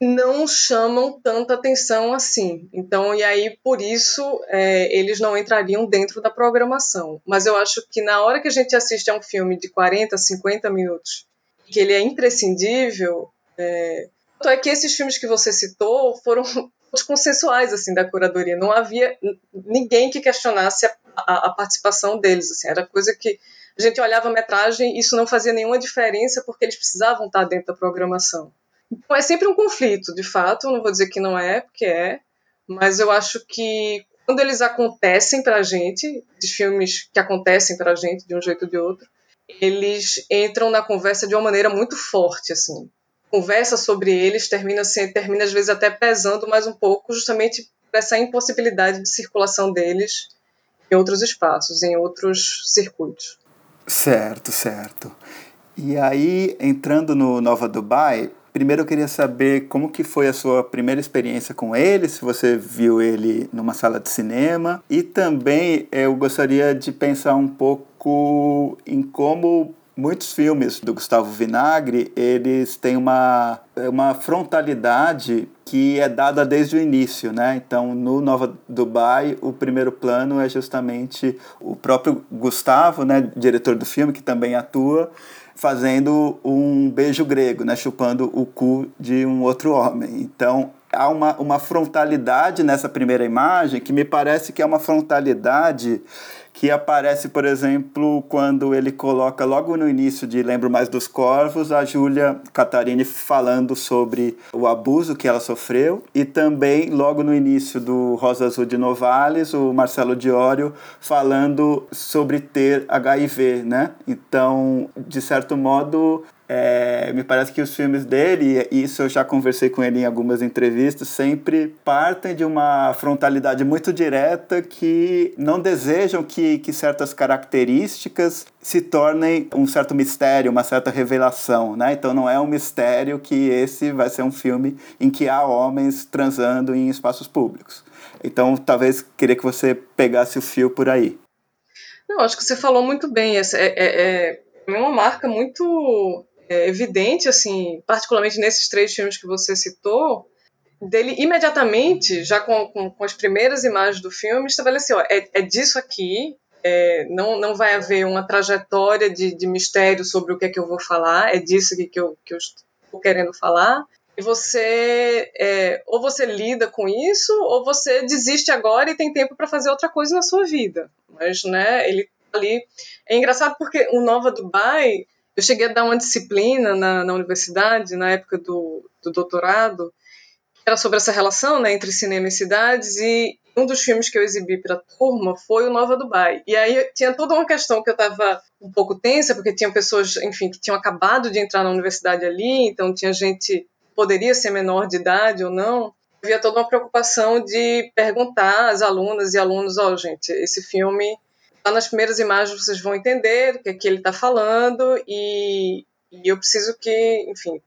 não chamam tanta atenção assim. Então, e aí por isso é, eles não entrariam dentro da programação. Mas eu acho que na hora que a gente assiste a um filme de 40, 50 minutos, que ele é imprescindível, é, é que esses filmes que você citou foram consensuais assim da curadoria. Não havia ninguém que questionasse a, a, a participação deles. Assim, era coisa que a gente olhava a metragem isso não fazia nenhuma diferença porque eles precisavam estar dentro da programação. Então é sempre um conflito, de fato, não vou dizer que não é, porque é, mas eu acho que quando eles acontecem pra gente, de filmes que acontecem pra gente de um jeito ou de outro, eles entram na conversa de uma maneira muito forte, assim. Conversa sobre eles termina, assim, termina às vezes até pesando mais um pouco, justamente por essa impossibilidade de circulação deles em outros espaços, em outros circuitos. Certo, certo. E aí, entrando no Nova Dubai, Primeiro eu queria saber como que foi a sua primeira experiência com ele, se você viu ele numa sala de cinema, e também eu gostaria de pensar um pouco em como muitos filmes do Gustavo Vinagre, eles têm uma, uma frontalidade que é dada desde o início, né? Então, no Nova Dubai, o primeiro plano é justamente o próprio Gustavo, né, diretor do filme, que também atua, fazendo um beijo grego, né, chupando o cu de um outro homem. Então, há uma, uma frontalidade nessa primeira imagem que me parece que é uma frontalidade que aparece, por exemplo, quando ele coloca logo no início de Lembro Mais dos Corvos, a Júlia Catarini falando sobre o abuso que ela sofreu, e também logo no início do Rosa Azul de Novales, o Marcelo Diório falando sobre ter HIV, né? Então, de certo modo, é, me parece que os filmes dele, e isso eu já conversei com ele em algumas entrevistas, sempre partem de uma frontalidade muito direta que não desejam que, que certas características se tornem um certo mistério, uma certa revelação, né? Então não é um mistério que esse vai ser um filme em que há homens transando em espaços públicos. Então talvez queria que você pegasse o fio por aí. Não, acho que você falou muito bem. É, é, é uma marca muito é, evidente, assim, particularmente nesses três filmes que você citou, dele imediatamente, já com, com, com as primeiras imagens do filme, estabeleceu: é, é disso aqui, é, não, não vai haver uma trajetória de, de mistério sobre o que é que eu vou falar, é disso aqui que eu, que eu estou querendo falar. E você, é, ou você lida com isso, ou você desiste agora e tem tempo para fazer outra coisa na sua vida. Mas, né, ele tá ali. É engraçado porque o Nova Dubai eu cheguei a dar uma disciplina na, na universidade, na época do, do doutorado, que era sobre essa relação né, entre cinema e cidades, e um dos filmes que eu exibi para a turma foi o Nova Dubai. E aí tinha toda uma questão que eu estava um pouco tensa, porque tinha pessoas, enfim, que tinham acabado de entrar na universidade ali, então tinha gente poderia ser menor de idade ou não. Havia toda uma preocupação de perguntar às alunas e alunos, ó, oh, gente, esse filme Lá nas primeiras imagens vocês vão entender o que, é que ele está falando e, e, eu preciso que, enfim,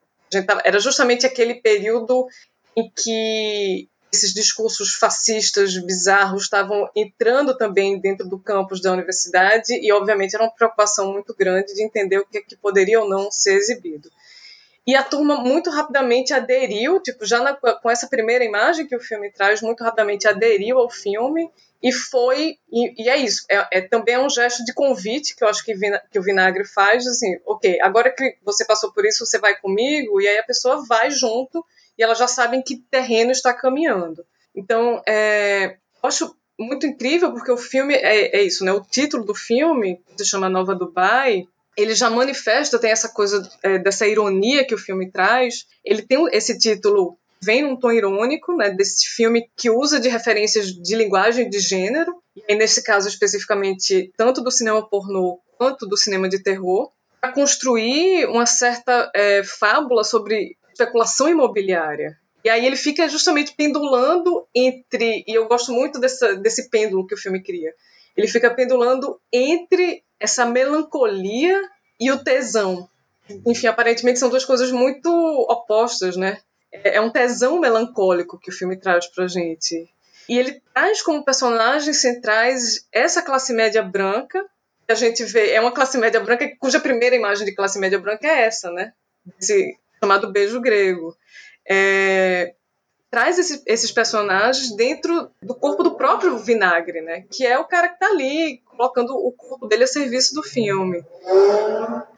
tava, era justamente aquele período em que esses discursos fascistas bizarros estavam entrando também dentro do campus da universidade e, obviamente, era uma preocupação muito grande de entender o que, é que poderia ou não ser exibido. E a turma muito rapidamente aderiu, tipo, já na, com essa primeira imagem que o filme traz, muito rapidamente aderiu ao filme e foi, e, e é isso, é, é, também é um gesto de convite que eu acho que, vina, que o Vinagre faz, assim, ok, agora que você passou por isso, você vai comigo, e aí a pessoa vai junto e ela já sabe em que terreno está caminhando. Então, é, eu acho muito incrível porque o filme é, é isso, né? O título do filme, se chama Nova Dubai, ele já manifesta, tem essa coisa é, dessa ironia que o filme traz. Ele tem esse título vem num tom irônico, né, desse filme que usa de referências de linguagem de gênero, e nesse caso especificamente tanto do cinema pornô quanto do cinema de terror, para construir uma certa é, fábula sobre especulação imobiliária. E aí ele fica justamente pendulando entre, e eu gosto muito dessa, desse pêndulo que o filme cria, ele fica pendulando entre essa melancolia e o tesão. enfim, aparentemente são duas coisas muito opostas, né? É, é um tesão melancólico que o filme traz pra gente. E ele traz como personagens centrais essa classe média branca, que a gente vê, é uma classe média branca cuja primeira imagem de classe média branca é essa, né? Esse chamado beijo grego. É, traz esse, esses personagens dentro do corpo do próprio Vinagre, né? Que é o cara que tá ali colocando o corpo dele a serviço do filme.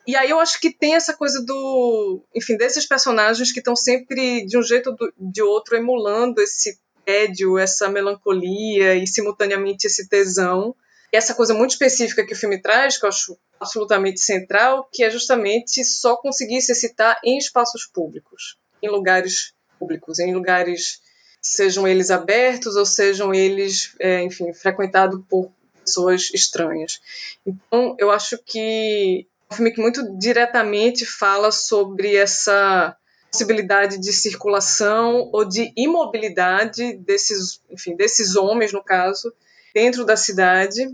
E aí eu acho que tem essa coisa do, enfim, desses personagens que estão sempre de um jeito ou de outro emulando esse tédio, essa melancolia e simultaneamente esse tesão. E essa coisa muito específica que o filme traz, que eu acho absolutamente central, que é justamente só conseguir se excitar em espaços públicos, em lugares públicos, em lugares, sejam eles abertos ou sejam eles, é, enfim, frequentados por pessoas estranhas. Então, eu acho que é um filme que muito diretamente fala sobre essa possibilidade de circulação ou de imobilidade desses, enfim, desses homens, no caso, dentro da cidade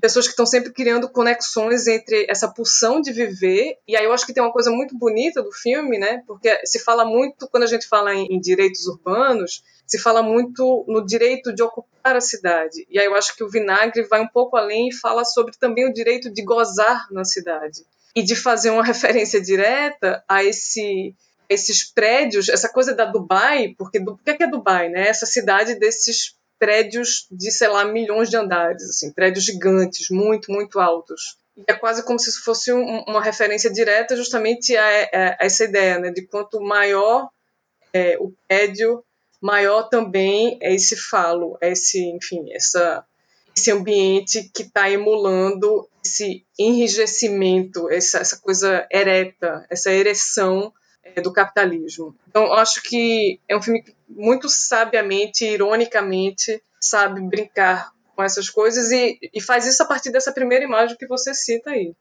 pessoas que estão sempre criando conexões entre essa pulsão de viver. E aí eu acho que tem uma coisa muito bonita do filme, né? Porque se fala muito, quando a gente fala em, em direitos urbanos, se fala muito no direito de ocupar a cidade. E aí eu acho que o Vinagre vai um pouco além e fala sobre também o direito de gozar na cidade. E de fazer uma referência direta a esse esses prédios, essa coisa da Dubai, porque o que é, que é Dubai, né? Essa cidade desses prédios de, sei lá, milhões de andares, assim, prédios gigantes, muito, muito altos. E é quase como se fosse um, uma referência direta justamente a, a, a, essa ideia, né, de quanto maior é, o prédio, maior também é esse falo, é esse, enfim, essa, esse ambiente que está emulando esse enrijecimento, essa, essa coisa ereta, essa ereção é, do capitalismo. Então, acho que é um filme que muito sabiamente, ironicamente, sabe brincar com essas coisas e, e faz isso a partir dessa primeira imagem que você cita aí.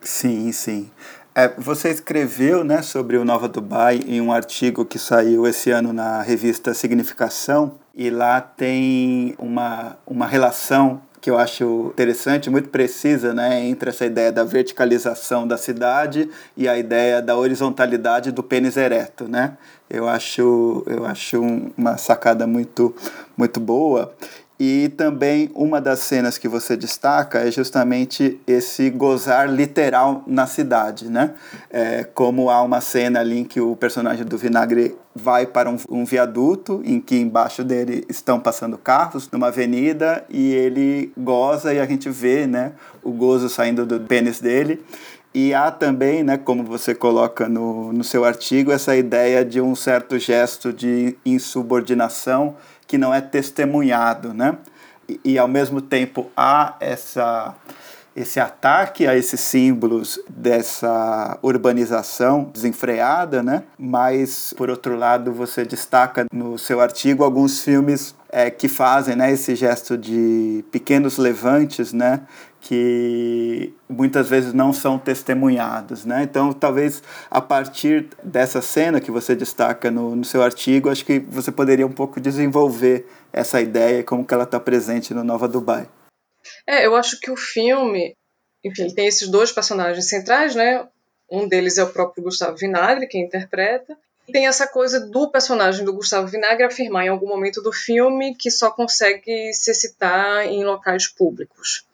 Sim, sim. É, você escreveu né, sobre o Nova Dubai em um artigo que saiu esse ano na revista Significação, e lá tem uma, uma relação que eu acho interessante, muito precisa, né, entre essa ideia da verticalização da cidade e a ideia da horizontalidade do pênis ereto, né? Eu acho, eu acho uma sacada muito, muito boa. E também uma das cenas que você destaca é justamente esse gozar literal na cidade, né? É, como há uma cena ali em que o personagem do Vinagre vai para um, um, viaduto em que embaixo dele estão passando carros numa avenida e ele goza e a gente vê, né, o gozo saindo do pênis dele. E há também, né, como você coloca no, no seu artigo, essa ideia de um certo gesto de insubordinação que não é testemunhado, né? E, e ao mesmo tempo há essa esse ataque a esses símbolos dessa urbanização desenfreada, né? Mas por outro lado você destaca no seu artigo alguns filmes é, que fazem, né, esse gesto de pequenos levantes, né? Que muitas vezes não são testemunhados, né? Então, talvez a partir dessa cena que você destaca no, no seu artigo, acho que você poderia um pouco desenvolver essa ideia como que ela está presente no Nova Dubai. É, eu acho que o filme, enfim, tem esses dois personagens centrais, né? Um deles é o próprio Gustavo Vinagre, que interpreta, e tem essa coisa do personagem do Gustavo Vinagre afirmar em algum momento do filme que só consegue se citar em locais públicos.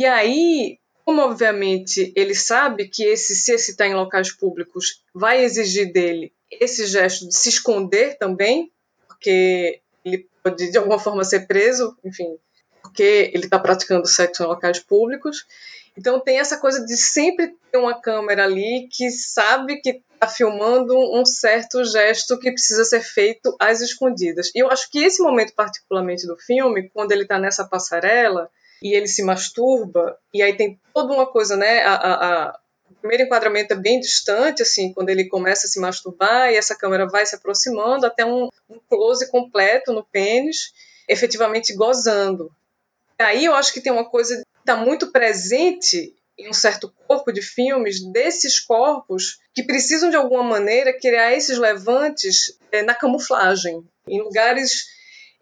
E aí, como obviamente ele sabe que esse se excitar em locais públicos vai exigir dele esse gesto de se esconder também, porque ele pode de alguma forma ser preso, enfim, porque ele está praticando sexo em locais públicos. Então tem essa coisa de sempre ter uma câmera ali que sabe que está filmando um certo gesto que precisa ser feito às escondidas. E eu acho que esse momento particularmente do filme, quando ele está nessa passarela, e ele se masturba, e aí tem toda uma coisa, né? A, a, a, o primeiro enquadramento é bem distante, assim, quando ele começa a se masturbar, e essa câmera vai se aproximando até um, um close completo no pênis, efetivamente gozando. Aí eu acho que tem uma coisa que está muito presente em um certo corpo de filmes desses corpos que precisam de alguma maneira criar esses levantes é, na camuflagem, em lugares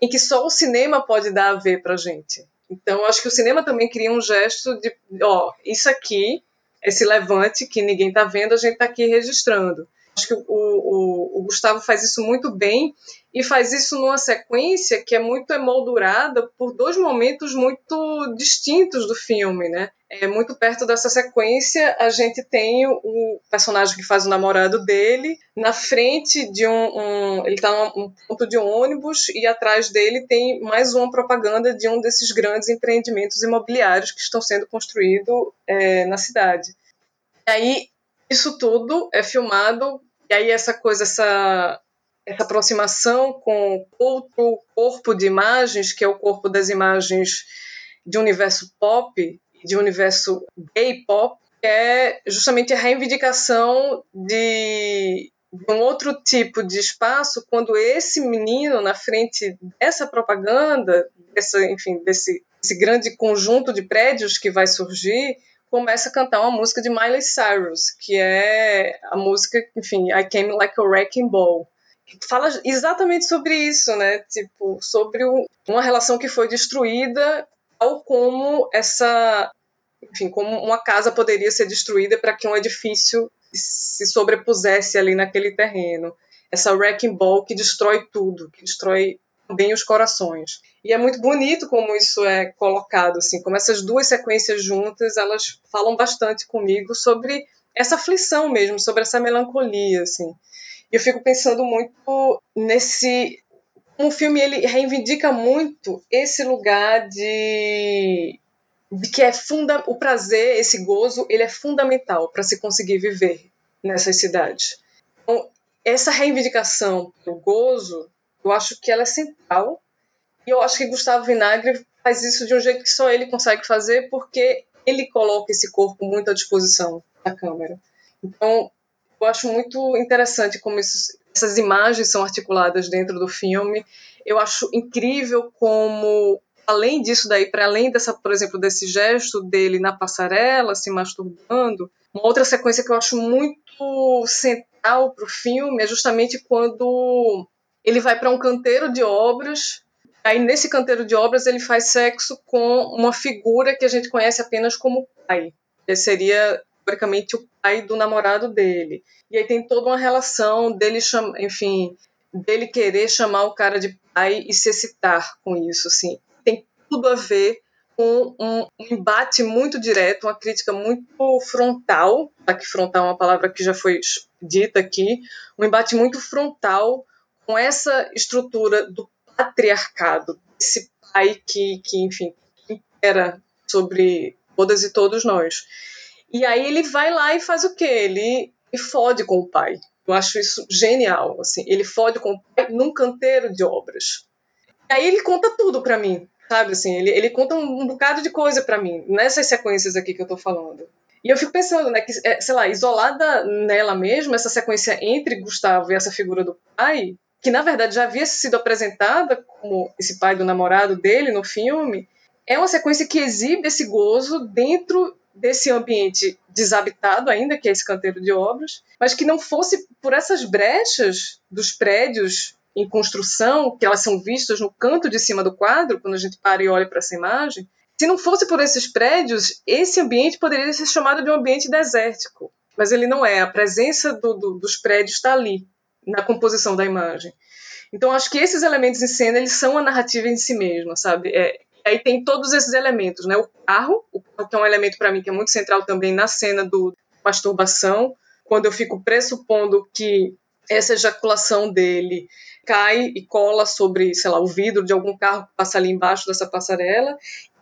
em que só o cinema pode dar a ver para gente. Então, acho que o cinema também cria um gesto de, ó, isso aqui esse levante que ninguém está vendo, a gente está aqui registrando. Acho que o, o, o, Gustavo faz isso muito bem e faz isso numa sequência que é muito emoldurada por dois momentos muito distintos do filme, né? É muito perto dessa sequência a gente tem o personagem que faz o namorado dele na frente de um, um ele está num ponto de ônibus e atrás dele tem mais uma propaganda de um desses grandes empreendimentos imobiliários que estão sendo construídos é, na cidade. E aí isso tudo é filmado e aí essa coisa, essa, essa aproximação com outro corpo de imagens, que é o corpo das imagens de universo pop, de universo gay pop, que é justamente a reivindicação de, de um outro tipo de espaço quando esse menino na frente dessa propaganda, dessa, enfim, desse, desse grande conjunto de prédios que vai surgir, começa a cantar uma música de Miley Cyrus, que é a música, enfim, I Came Like a Wrecking Ball. Fala exatamente sobre isso, né? Tipo, sobre uma relação que foi destruída, tal como essa, enfim, como uma casa poderia ser destruída para que um edifício se sobrepusesse ali naquele terreno. Essa wrecking ball que destrói tudo, que destrói bem os corações. E é muito bonito como isso é colocado, assim, como essas duas sequências juntas, elas falam bastante comigo sobre essa aflição mesmo, sobre essa melancolia, assim. E eu fico pensando muito nesse o filme ele reivindica muito esse lugar de, de que é funda o prazer, esse gozo, ele é fundamental para se conseguir viver nessas cidades. Então, essa reivindicação do gozo eu acho que ela é central. E eu acho que Gustavo Vinagre faz isso de um jeito que só ele consegue fazer, porque ele coloca esse corpo muito à disposição da câmera. Então, eu acho muito interessante como esses, essas imagens são articuladas dentro do filme. Eu acho incrível como, além disso daí, para além dessa, por exemplo, desse gesto dele na passarela, se masturbando, uma outra sequência que eu acho muito central para o filme é justamente quando ele vai para um canteiro de obras. Aí nesse canteiro de obras ele faz sexo com uma figura que a gente conhece apenas como pai. Ele seria teoricamente o pai do namorado dele. E aí tem toda uma relação dele, enfim, dele querer chamar o cara de pai e se excitar com isso, assim. Tem tudo a ver com um, embate muito direto, uma crítica muito frontal, tá que frontal é uma palavra que já foi dita aqui, um embate muito frontal com essa estrutura do patriarcado, esse pai que, que enfim, era sobre todas e todos nós. E aí ele vai lá e faz o quê? Ele, fode com o pai. Eu acho isso genial, assim. Ele fode com o pai num canteiro de obras. E aí ele conta tudo para mim, sabe? Assim, ele, ele conta um, um bocado de coisa para mim, nessas sequências aqui que eu tô falando. E eu fico pensando, né, que, é, sei lá, isolada nela mesma, essa sequência entre Gustavo e essa figura do pai, que na verdade já havia sido apresentada como esse pai do namorado dele no filme, é uma sequência que exibe esse gozo dentro desse ambiente desabitado ainda, que é esse canteiro de obras, mas que não fosse por essas brechas dos prédios em construção, que elas são vistas no canto de cima do quadro, quando a gente para e olha para essa imagem, se não fosse por esses prédios, esse ambiente poderia ser chamado de um ambiente desértico. Mas ele não é. A presença do, do, dos prédios está ali na composição da imagem. Então acho que esses elementos em cena eles são a narrativa em si mesma, sabe? É, aí tem todos esses elementos, né? O carro, o carro que é um elemento para mim que é muito central também na cena do masturbação, quando eu fico pressupondo que essa ejaculação dele cai e cola sobre, sei lá, o vidro de algum carro que passa ali embaixo dessa passarela.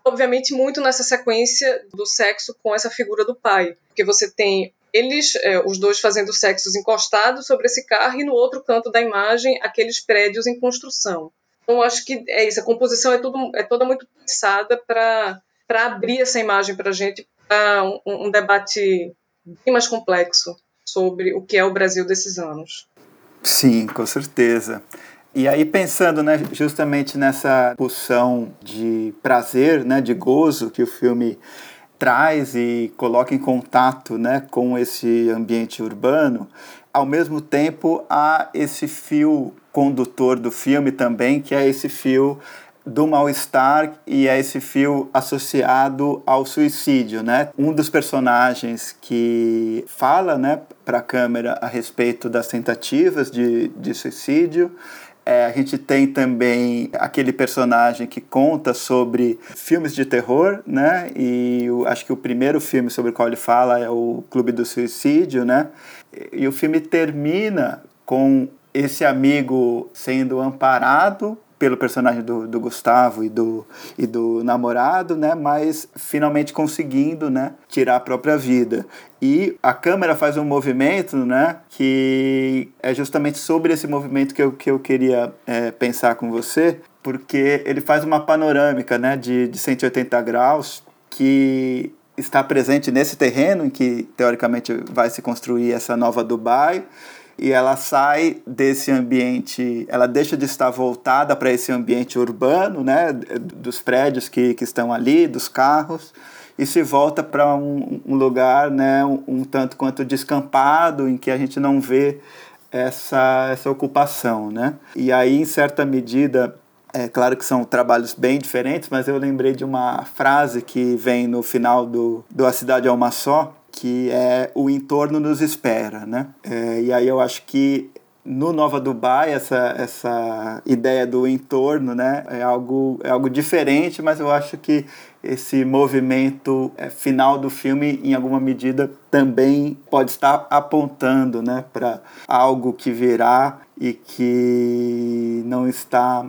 Obviamente, muito nessa sequência do sexo com essa figura do pai, porque você tem eles, é, os dois fazendo sexos encostados sobre esse carro e no outro canto da imagem aqueles prédios em construção. Então acho que é isso, a composição é, tudo, é toda muito pensada para abrir essa imagem para a gente para um, um debate bem mais complexo sobre o que é o Brasil desses anos. Sim, com certeza. E aí pensando né, justamente nessa pulsão de prazer, né, de gozo que o filme traz e coloca em contato né, com esse ambiente urbano, ao mesmo tempo há esse fio condutor do filme também, que é esse fio do mal-estar e é esse fio associado ao suicídio, né? Um dos personagens que fala, né, para a câmera a respeito das tentativas de, de suicídio é, a gente tem também aquele personagem que conta sobre filmes de terror, né? E acho que o primeiro filme sobre o qual ele fala é o Clube do Suicídio, né? E, e o filme termina com esse amigo sendo amparado pelo personagem do, do Gustavo e do, e do namorado, né? Mas finalmente conseguindo, né? Tirar a própria vida. E a câmera faz um movimento, né? Que é justamente sobre esse movimento que eu, que eu queria é, pensar com você, porque ele faz uma panorâmica, né? De, de 180 graus que está presente nesse terreno em que teoricamente vai se construir essa nova Dubai e ela sai desse ambiente, ela deixa de estar voltada para esse ambiente urbano, né, dos prédios que, que estão ali, dos carros, e se volta para um, um, lugar, né, um, um, tanto quanto descampado, em que a gente não vê essa, essa ocupação, né. E aí, em certa medida, é claro que são trabalhos bem diferentes, mas eu lembrei de uma frase que vem no final do, do A Cidade é Uma Só, que é o entorno nos espera, né? É, e aí eu acho que no Nova Dubai essa, essa ideia do entorno, né, é algo é algo diferente, mas eu acho que esse movimento é, final do filme, em alguma medida, também pode estar apontando, né, para algo que virá e que não está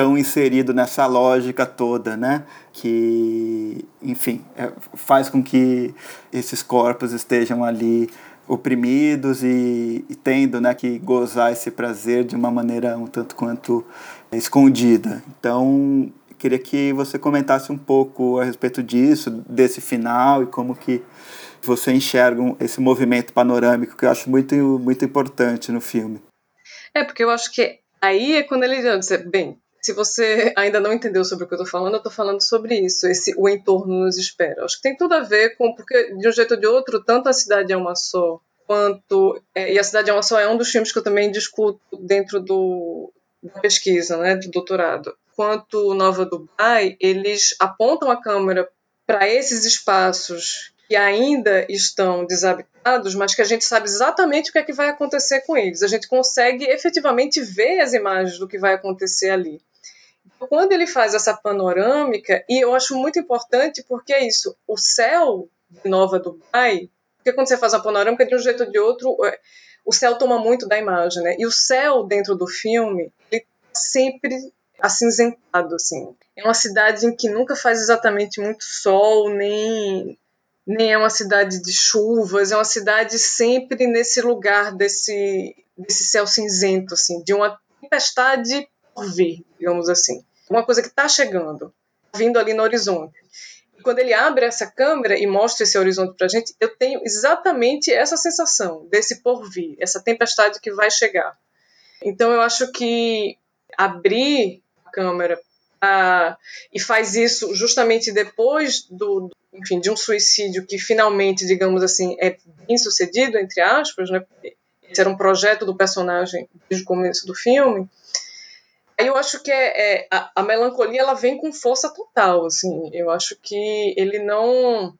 tão inserido nessa lógica toda, né? Que, enfim, é, faz com que esses corpos estejam ali oprimidos e, e, tendo né, que gozar esse prazer de uma maneira um tanto quanto escondida. Então, queria que você comentasse um pouco a respeito disso, desse final e como que você enxerga esse movimento panorâmico que eu acho muito, muito importante no filme. É, porque eu acho que aí é quando ele diz, bem, se você ainda não entendeu sobre o que eu estou falando, eu estou falando sobre isso, esse o entorno nos espera. Acho que tem tudo a ver com porque de um jeito ou de outro, tanto a cidade é uma só, quanto é, e a cidade é uma só é um dos filmes que eu também discuto dentro do da pesquisa, né, do doutorado. Quanto Nova Dubai, eles apontam a câmera para esses espaços que ainda estão desabitados, mas que a gente sabe exatamente o que é que vai acontecer com eles. A gente consegue efetivamente ver as imagens do que vai acontecer ali quando ele faz essa panorâmica, e eu acho muito importante porque é isso, o céu de Nova Dubai, porque quando você faz uma panorâmica de um jeito ou de outro, é, o céu toma muito da imagem, né? E o céu dentro do filme, ele tá sempre acinzentado, assim. É uma cidade em que nunca faz exatamente muito sol, nem nem é uma cidade de chuvas, é uma cidade sempre nesse lugar desse desse céu cinzento, assim, de uma tempestade vir, digamos assim uma coisa que está chegando, vindo ali no horizonte. E quando ele abre essa câmera e mostra esse horizonte para a gente, eu tenho exatamente essa sensação desse porvir, essa tempestade que vai chegar. Então eu acho que abrir a câmera e faz isso justamente depois do, enfim, de um suicídio que finalmente, digamos assim, é bem sucedido entre aspas, né? Esse era um projeto do personagem desde o começo do filme. Eu acho que é, é a, a, melancolia ela vem com força total, assim. Eu acho que ele não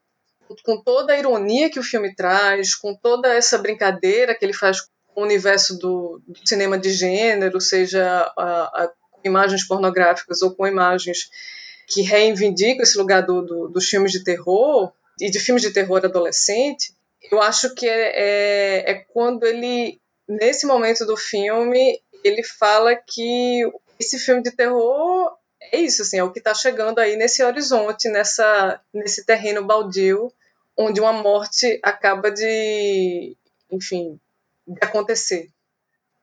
com toda a ironia que o filme traz, com toda essa brincadeira que ele faz com o universo do, do cinema de gênero, seja a, a, com imagens pornográficas ou com imagens que reivindicam esse lugar do, do, dos filmes de terror e de filmes de terror adolescente, eu acho que é, é, é quando ele, nesse momento do filme, ele fala que esse filme de terror é isso, assim, é o que está chegando aí nesse horizonte, nessa, nesse terreno baldio, onde uma morte acaba de, enfim, de acontecer.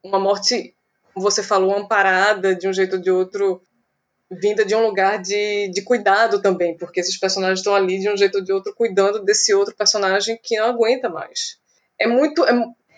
Uma morte, como você falou, amparada de um jeito ou de outro, vinda de um lugar de, de cuidado também, porque esses personagens estão ali de um jeito ou de outro cuidando desse outro personagem que não aguenta mais. É muito, é,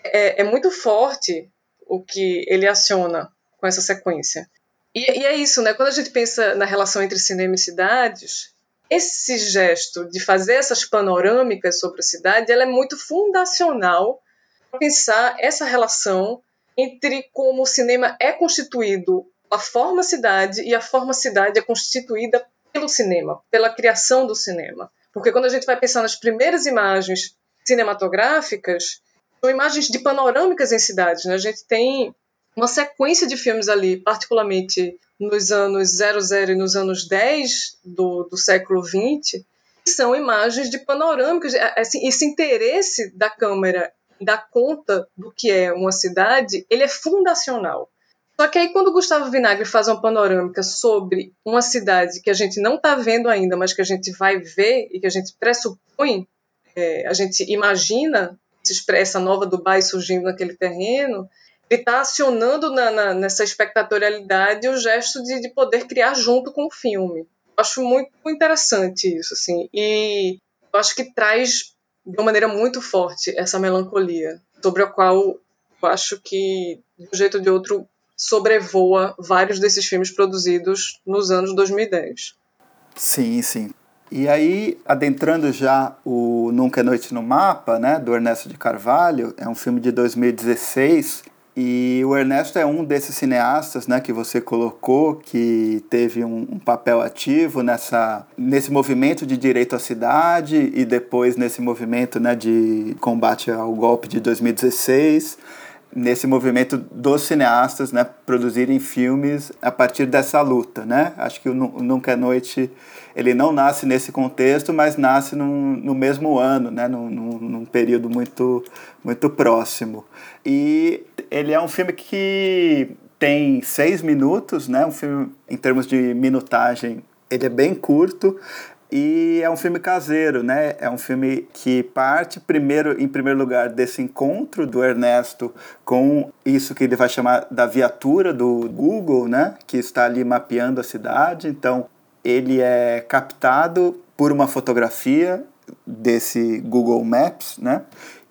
é, é muito forte o que ele aciona com essa sequência. E, e, é isso, né? Quando a gente pensa na relação entre cinema e cidades, esse gesto de fazer essas panorâmicas sobre a cidade, ela é muito fundacional para pensar essa relação entre como o cinema é constituído a forma cidade e a forma cidade é constituída pelo cinema, pela criação do cinema. Porque quando a gente vai pensar nas primeiras imagens cinematográficas, são imagens de panorâmicas em cidades. Né? A gente tem uma sequência de filmes ali, particularmente nos anos 00 e nos anos 10 do, do século 20, que são imagens de panorâmicas. Assim, esse interesse da câmera dar conta do que é uma cidade, ele é fundacional. Só que aí, quando Gustavo Vinagre faz uma panorâmica sobre uma cidade que a gente não está vendo ainda, mas que a gente vai ver e que a gente pressupõe, é, a gente imagina essa nova Dubai surgindo naquele terreno, ele está acionando na, na, nessa espectatorialidade o gesto de, de, poder criar junto com o filme. acho muito interessante isso, assim, e acho que traz de uma maneira muito forte essa melancolia, sobre a qual eu acho que, de um jeito ou de outro, sobrevoa vários desses filmes produzidos nos anos 2010. Sim, sim. E aí, adentrando já o Nunca é Noite no Mapa, né, do Ernesto de Carvalho, é um filme de 2016, e o Ernesto é um desses cineastas né, que você colocou, que teve um, um, papel ativo nessa, nesse movimento de direito à cidade e depois nesse movimento né, de combate ao golpe de 2016 nesse movimento dos cineastas, né, produzirem filmes a partir dessa luta, né? Acho que o Nunca é Noite ele não nasce nesse contexto, mas nasce num, no mesmo ano, né, num, num, período muito muito próximo. E ele é um filme que tem seis minutos, né? Um filme em termos de minutagem ele é bem curto, e é um filme caseiro, né? É um filme que parte primeiro, em primeiro lugar, desse encontro do Ernesto com isso que ele vai chamar da viatura do Google, né? Que está ali mapeando a cidade. Então, ele é captado por uma fotografia desse Google Maps, né?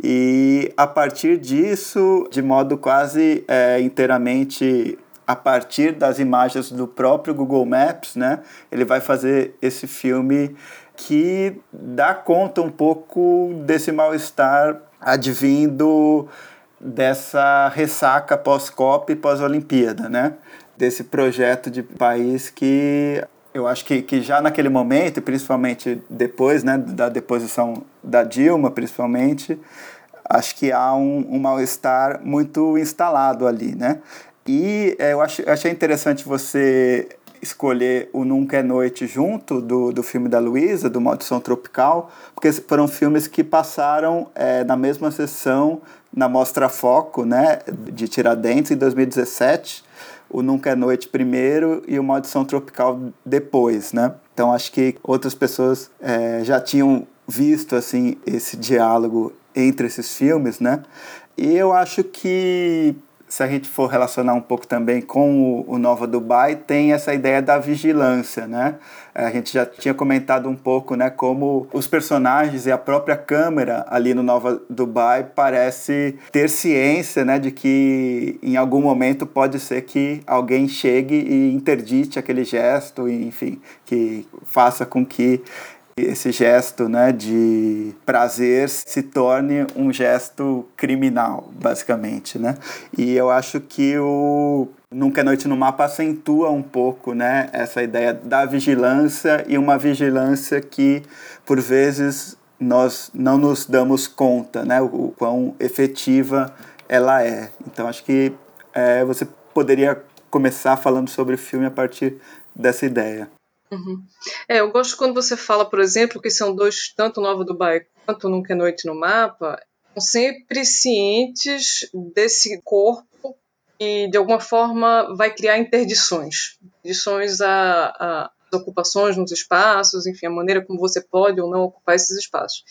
E a partir disso, de modo quase é, inteiramente a partir das imagens do próprio Google Maps, né, ele vai fazer esse filme que dá conta um pouco desse mal-estar advindo dessa ressaca pós-COP e pós-Olimpíada, né? Desse projeto de país que eu acho que, que já naquele momento, principalmente depois, né, da deposição da Dilma, principalmente, acho que há um, um mal-estar muito instalado ali, né? E é, eu, ach, eu achei interessante você escolher o Nunca é Noite junto do, do filme da Luísa, do Maldição Tropical, porque foram filmes que passaram é, na mesma sessão na Mostra Foco, né, de Tiradentes, em 2017. O Nunca é Noite primeiro e o Maldição Tropical depois, né? Então acho que outras pessoas é, já tinham visto assim esse diálogo entre esses filmes, né? E eu acho que se a gente for relacionar um pouco também com o, o Nova Dubai, tem essa ideia da vigilância, né? A gente já tinha comentado um pouco, né, como os personagens e a própria câmera ali no Nova Dubai parece ter ciência, né, de que em algum momento pode ser que alguém chegue e interdite aquele gesto, enfim, que faça com que esse gesto né, de prazer se torne um gesto criminal, basicamente. Né? E eu acho que o Nunca é Noite no Mapa acentua um pouco né, essa ideia da vigilância e uma vigilância que, por vezes, nós não nos damos conta né, o quão efetiva ela é. Então, acho que é, você poderia começar falando sobre o filme a partir dessa ideia. Uhum. É, eu gosto quando você fala, por exemplo, que são dois, tanto Nova Dubai quanto Nunca é Noite no Mapa, são sempre cientes desse corpo e, de alguma forma, vai criar interdições. Interdições a, a ocupações nos espaços, enfim, a maneira como você pode ou não ocupar esses espaços.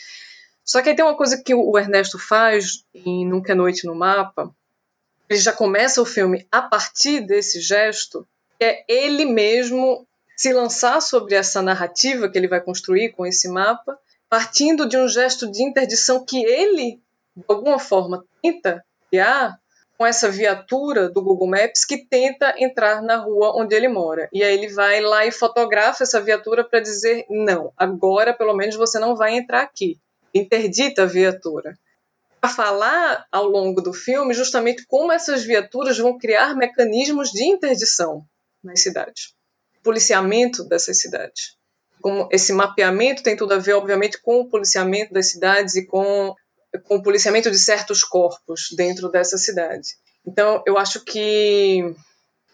Só que aí tem uma coisa que o Ernesto faz em Nunca é Noite no Mapa, ele já começa o filme a partir desse gesto, que é ele mesmo se lançar sobre essa narrativa que ele vai construir com esse mapa, partindo de um gesto de interdição que ele, de alguma forma, tenta criar com essa viatura do Google Maps que tenta entrar na rua onde ele mora. E aí ele vai lá e fotografa essa viatura para dizer: não, agora pelo menos você não vai entrar aqui. Interdita a viatura. Para falar ao longo do filme justamente como essas viaturas vão criar mecanismos de interdição nas cidades, policiamento dessas cidades. Como esse mapeamento tem tudo a ver, obviamente, com o policiamento das cidades e com, com o policiamento de certos corpos dentro dessa cidade. Então, eu acho que,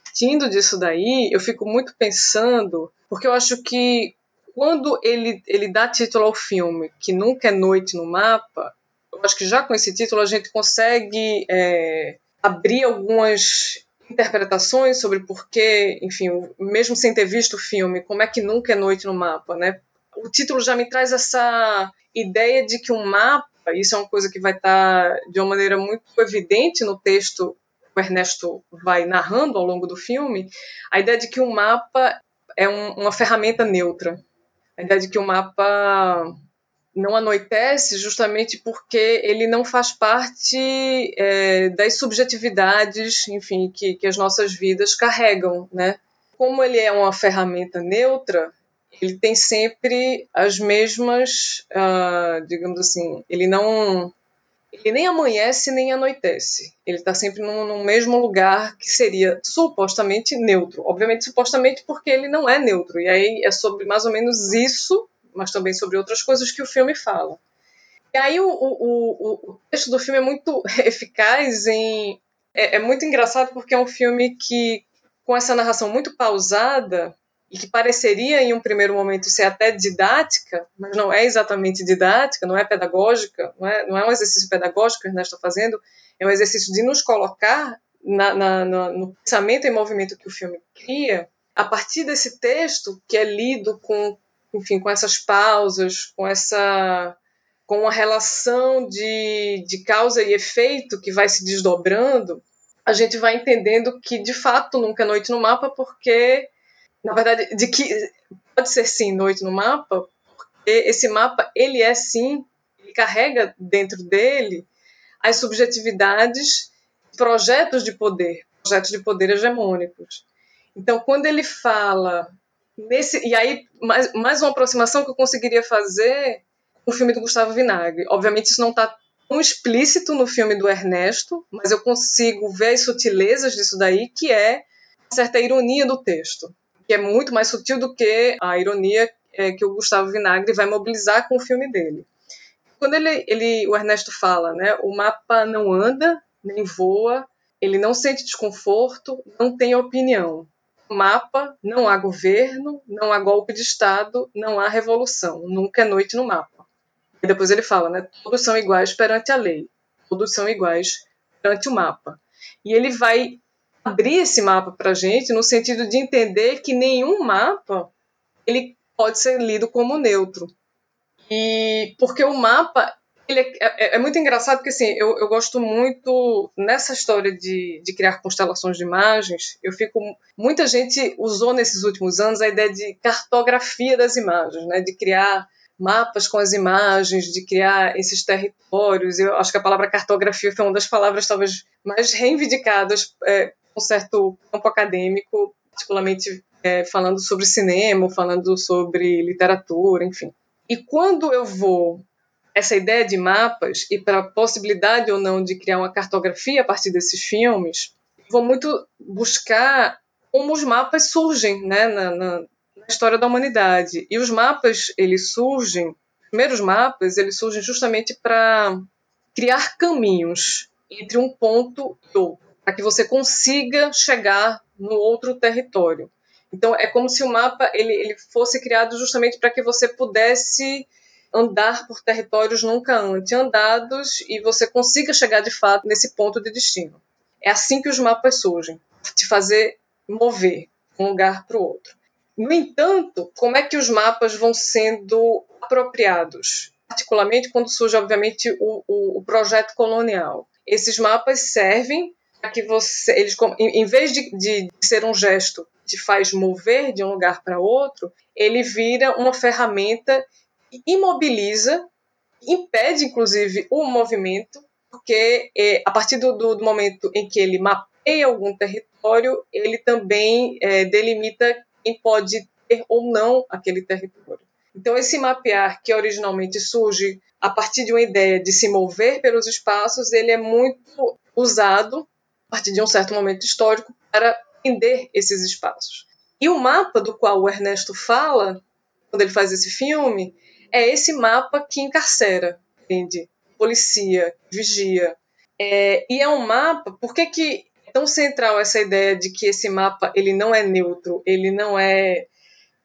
partindo disso daí, eu fico muito pensando, porque eu acho que quando ele, ele dá título ao filme, que nunca é noite no mapa, eu acho que já com esse título a gente consegue é, abrir algumas interpretações sobre por que, enfim, mesmo sem ter visto o filme, como é que nunca é noite no mapa, né? O título já me traz essa ideia de que um mapa, isso é uma coisa que vai estar de uma maneira muito evidente no texto que o Ernesto vai narrando ao longo do filme, a ideia de que um mapa é um, uma ferramenta neutra, a ideia de que o mapa não anoitece justamente porque ele não faz parte é, das subjetividades, enfim, que, que as nossas vidas carregam, né? Como ele é uma ferramenta neutra, ele tem sempre as mesmas, uh, digamos assim, ele não ele nem amanhece nem anoitece. Ele está sempre no, no, mesmo lugar que seria supostamente neutro. Obviamente, supostamente porque ele não é neutro. E aí é sobre mais ou menos isso mas também sobre outras coisas que o filme fala. E aí o, o, o texto do filme é muito eficaz em. É, é muito engraçado porque é um filme que, com essa narração muito pausada, e que pareceria em um primeiro momento ser até didática, mas não é exatamente didática, não é pedagógica, não é, não é um exercício pedagógico que o Ernesto está fazendo, é um exercício de nos colocar na, na, na, no pensamento e movimento que o filme cria, a partir desse texto que é lido com enfim, com essas pausas, com essa com uma relação de, de causa e efeito que vai se desdobrando, a gente vai entendendo que de fato nunca é noite no mapa, porque na verdade de que pode ser sim noite no mapa, porque esse mapa ele é sim, ele carrega dentro dele as subjetividades, projetos de poder, projetos de poder hegemônicos. Então, quando ele fala nesse e aí mais, mais uma aproximação que eu conseguiria fazer com o filme do Gustavo Vinagre. Obviamente isso não está tão explícito no filme do Ernesto, mas eu consigo ver as sutilezas disso daí, que é uma certa ironia do texto, que é muito mais sutil do que a ironia é, que o Gustavo Vinagre vai mobilizar com o filme dele. Quando ele, ele, o Ernesto fala, né, o mapa não anda nem voa, ele não sente desconforto, não tem opinião mapa, não há governo, não há golpe de Estado, não há revolução, nunca é noite no mapa. E depois ele fala, né? Todos são iguais perante a lei, todos são iguais perante o mapa. E ele vai abrir esse mapa para a gente no sentido de entender que nenhum mapa ele pode ser lido como neutro. E porque o mapa ele é, é, é, muito engraçado porque assim, eu, eu gosto muito nessa história de, de criar constelações de imagens. Eu fico. Muita gente usou nesses últimos anos a ideia de cartografia das imagens, né? de criar mapas com as imagens, de criar esses territórios. Eu acho que a palavra cartografia foi uma das palavras talvez mais reivindicadas é, com certo campo acadêmico, particularmente é, falando sobre cinema, falando sobre literatura, enfim. E quando eu vou essa ideia de mapas e para a possibilidade ou não de criar uma cartografia a partir desses filmes, vou muito buscar como os mapas surgem né, na, na, na história da humanidade. E os mapas, eles surgem, os primeiros mapas, eles surgem justamente para criar caminhos entre um ponto e outro, para que você consiga chegar no outro território. Então, é como se o mapa ele, ele fosse criado justamente para que você pudesse andar por territórios nunca antes andados e você consiga chegar de fato nesse ponto de destino. É assim que os mapas surgem, te fazer mover de um lugar para o outro. No entanto, como é que os mapas vão sendo apropriados? Particularmente quando surge, obviamente, o, o, o projeto colonial. Esses mapas servem para que você, eles, em vez de, de ser um gesto que te faz mover de um lugar para outro, ele vira uma ferramenta imobiliza, impede inclusive o movimento, porque é, a partir do, do, momento em que ele mapeia algum território, ele também é, delimita quem pode ter ou não aquele território. Então, esse mapear que originalmente surge a partir de uma ideia de se mover pelos espaços, ele é muito usado a partir de um certo momento histórico para entender esses espaços. E o mapa do qual o Ernesto fala, quando ele faz esse filme, é esse mapa que encarcera, entende? Policia, vigia. É, e é um mapa, por que, que é tão central essa ideia de que esse mapa ele não é neutro, ele não é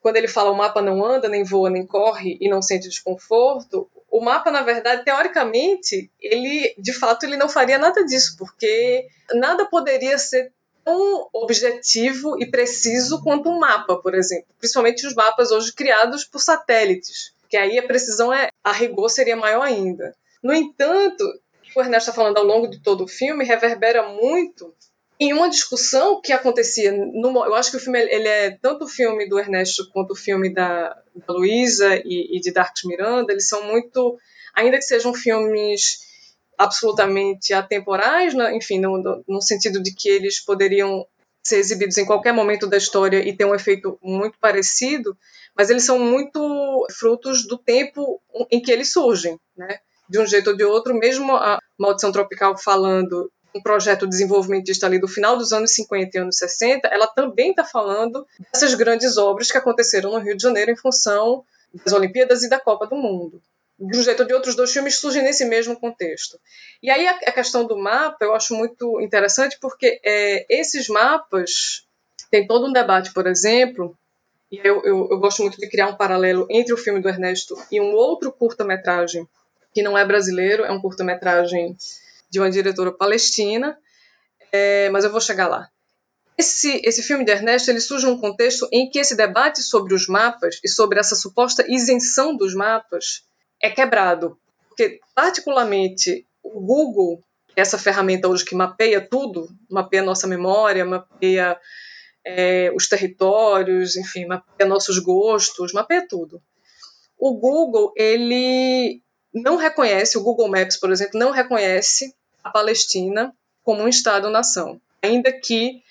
quando ele fala o mapa não anda, nem voa, nem corre e não sente desconforto, o mapa, na verdade, teoricamente, ele, de fato, ele não faria nada disso, porque nada poderia ser tão objetivo e preciso quanto um mapa, por exemplo. Principalmente os mapas hoje criados por satélites, que aí a precisão é, a rigor seria maior ainda. No entanto, o que o Ernesto está falando ao longo de todo o filme reverbera muito em uma discussão que acontecia no, eu acho que o filme ele é tanto o filme do Ernesto quanto o filme da, da Luísa e, e, de Darks Miranda eles são muito ainda que sejam filmes absolutamente atemporais né, enfim no, no sentido de que eles poderiam ser exibidos em qualquer momento da história e ter um efeito muito parecido mas eles são muito frutos do tempo em que eles surgem né de um jeito ou de outro mesmo a Maldição Tropical falando um projeto desenvolvimentista ali do final dos anos 50 e anos 60, ela também está falando dessas grandes obras que aconteceram no Rio de Janeiro em função das Olimpíadas e da Copa do Mundo. De um jeito ou de outros dois filmes surgem nesse mesmo contexto. E aí a questão do mapa eu acho muito interessante porque é, esses mapas tem todo um debate, por exemplo, e eu, eu, eu gosto muito de criar um paralelo entre o filme do Ernesto e um outro curta-metragem que não é brasileiro, é um curta-metragem de uma diretora palestina, é, mas eu vou chegar lá. Esse, esse filme de Ernesto ele surge num contexto em que esse debate sobre os mapas e sobre essa suposta isenção dos mapas é quebrado. Porque, particularmente, o Google, essa ferramenta hoje que mapeia tudo, mapeia nossa memória, mapeia é, os territórios, enfim, mapeia nossos gostos, mapeia tudo. O Google, ele não reconhece, o Google Maps, por exemplo, não reconhece a Palestina como um Estado-nação, ainda que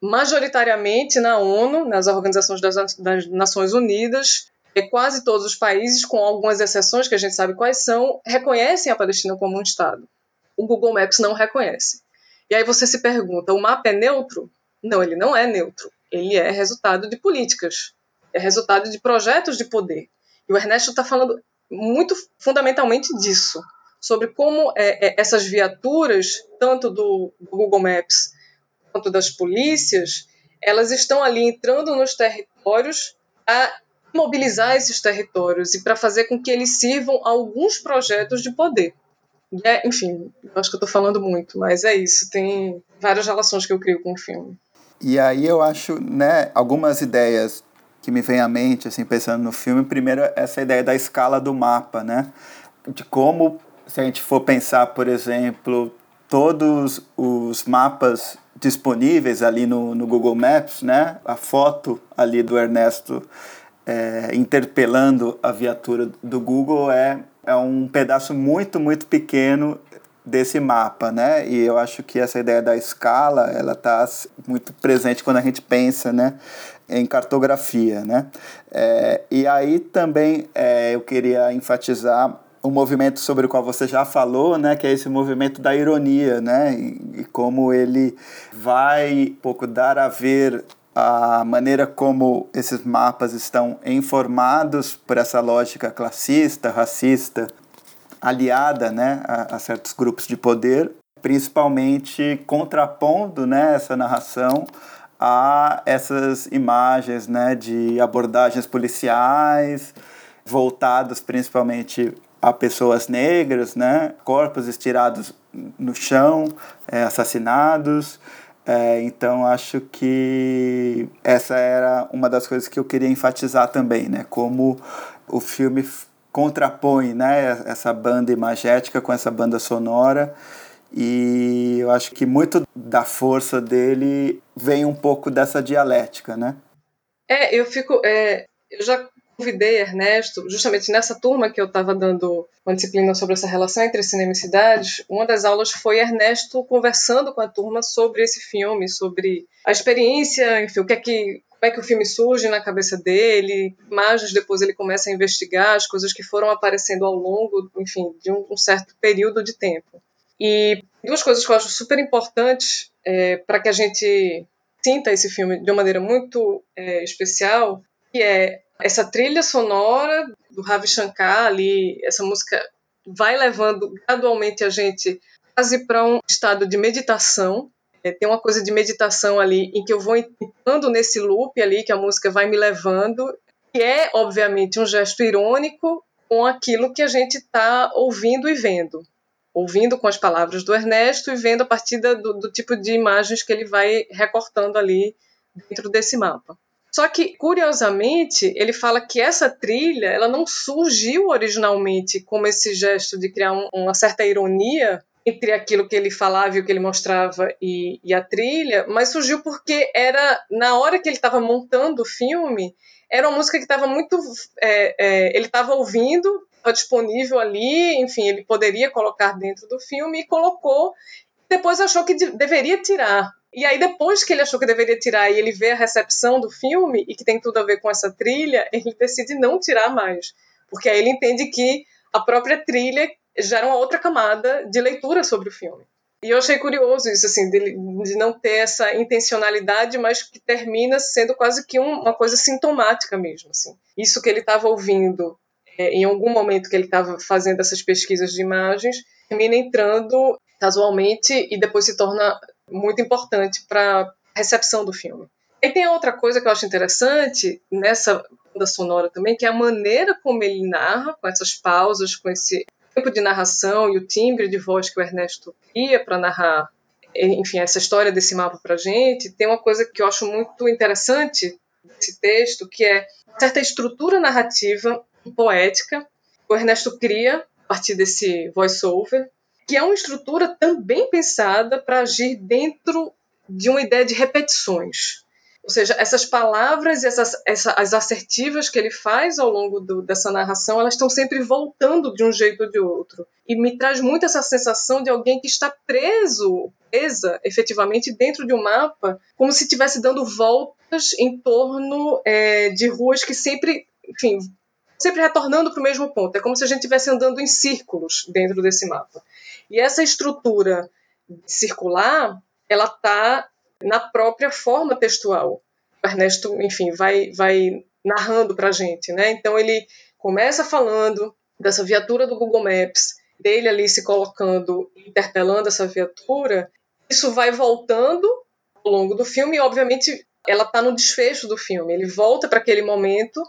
majoritariamente na ONU, nas organizações das, das Nações Unidas, e quase todos os países, com algumas exceções que a gente sabe quais são, reconhecem a Palestina como um Estado. O Google Maps não reconhece. E aí você se pergunta: o mapa é neutro? Não, ele não é neutro. Ele é resultado de políticas, é resultado de projetos de poder. E o Ernesto está falando muito fundamentalmente disso sobre como é, é, essas viaturas, tanto do, Google Maps quanto das polícias, elas estão ali entrando nos territórios a mobilizar esses territórios e para fazer com que eles sirvam a alguns projetos de poder. É, enfim, acho que eu estou falando muito, mas é isso. Tem várias relações que eu crio com o filme. E aí eu acho, né, algumas ideias que me vêm à mente, assim, pensando no filme. Primeiro, essa ideia da escala do mapa, né? De como se a gente for pensar, por exemplo, todos os mapas disponíveis ali no, no Google Maps, né? A foto ali do Ernesto é, interpelando a viatura do Google é, é um pedaço muito, muito pequeno desse mapa, né? E eu acho que essa ideia da escala, ela está muito presente quando a gente pensa, né? Em cartografia, né? É, e aí também é, eu queria enfatizar um movimento sobre o qual você já falou, né, que é esse movimento da ironia, né, e, e como ele vai um pouco dar a ver a maneira como esses mapas estão informados por essa lógica classista, racista, aliada, né, a, a certos grupos de poder, principalmente contrapondo, né, essa narração a essas imagens, né, de abordagens policiais voltadas principalmente a pessoas negras, né? corpos estirados no chão, é, assassinados. É, então acho que essa era uma das coisas que eu queria enfatizar também, né? Como o filme contrapõe, né? Essa banda imagética com essa banda sonora e eu acho que muito da força dele vem um pouco dessa dialética, né? É, eu fico, é, eu já convidei Ernesto, justamente nessa turma que eu estava dando uma disciplina sobre essa relação entre cinema e cidades, uma das aulas foi Ernesto conversando com a turma sobre esse filme, sobre a experiência, enfim, o que é que como é que o filme surge na cabeça dele, imagens depois ele começa a investigar as coisas que foram aparecendo ao longo, enfim, de um, certo período de tempo. E duas coisas que eu acho super importantes é, para que a gente sinta esse filme de uma maneira muito é, especial, que é essa trilha sonora do Ravi Shankar ali, essa música vai levando gradualmente a gente quase para um estado de meditação. É, tem uma coisa de meditação ali em que eu vou entrando nesse loop ali que a música vai me levando, que é obviamente um gesto irônico com aquilo que a gente está ouvindo e vendo. Ouvindo com as palavras do Ernesto e vendo a partir do, do tipo de imagens que ele vai recortando ali dentro desse mapa. Só que, curiosamente, ele fala que essa trilha ela não surgiu originalmente como esse gesto de criar um, uma certa ironia entre aquilo que ele falava e o que ele mostrava e, e a trilha, mas surgiu porque era na hora que ele estava montando o filme, era uma música que estava muito. É, é, ele estava ouvindo, estava disponível ali, enfim, ele poderia colocar dentro do filme e colocou. Depois achou que de, deveria tirar, e aí, depois que ele achou que deveria tirar e ele vê a recepção do filme e que tem tudo a ver com essa trilha, ele decide não tirar mais. Porque aí ele entende que a própria trilha gera uma outra camada de leitura sobre o filme. E eu achei curioso isso, assim, de, de não ter essa intencionalidade, mas que termina sendo quase que um, uma coisa sintomática mesmo, assim. Isso que ele estava ouvindo é, em algum momento que ele estava fazendo essas pesquisas de imagens, termina entrando casualmente e depois se torna muito importante para a recepção do filme. E tem outra coisa que eu acho interessante nessa banda sonora também, que é a maneira como ele narra, com essas pausas, com esse tempo de narração e o timbre de voz que o Ernesto cria para narrar, enfim, essa história desse mapa para gente. Tem uma coisa que eu acho muito interessante desse texto, que é certa estrutura narrativa poética que o Ernesto cria a partir desse voice-over, que é uma estrutura também pensada para agir dentro de uma ideia de repetições. Ou seja, essas palavras e essas, essa, as assertivas que ele faz ao longo do, dessa narração, elas estão sempre voltando de um jeito ou de outro. E me traz muito essa sensação de alguém que está preso, presa, efetivamente, dentro de um mapa, como se estivesse dando voltas em torno é, de ruas que sempre, enfim, sempre retornando para o mesmo ponto. É como se a gente estivesse andando em círculos dentro desse mapa. E essa estrutura circular, ela está na própria forma textual. O Ernesto, enfim, vai, vai narrando para a gente, né? Então ele começa falando dessa viatura do Google Maps, dele ali se colocando, interpelando essa viatura. Isso vai voltando ao longo do filme e, obviamente, ela está no desfecho do filme. Ele volta para aquele momento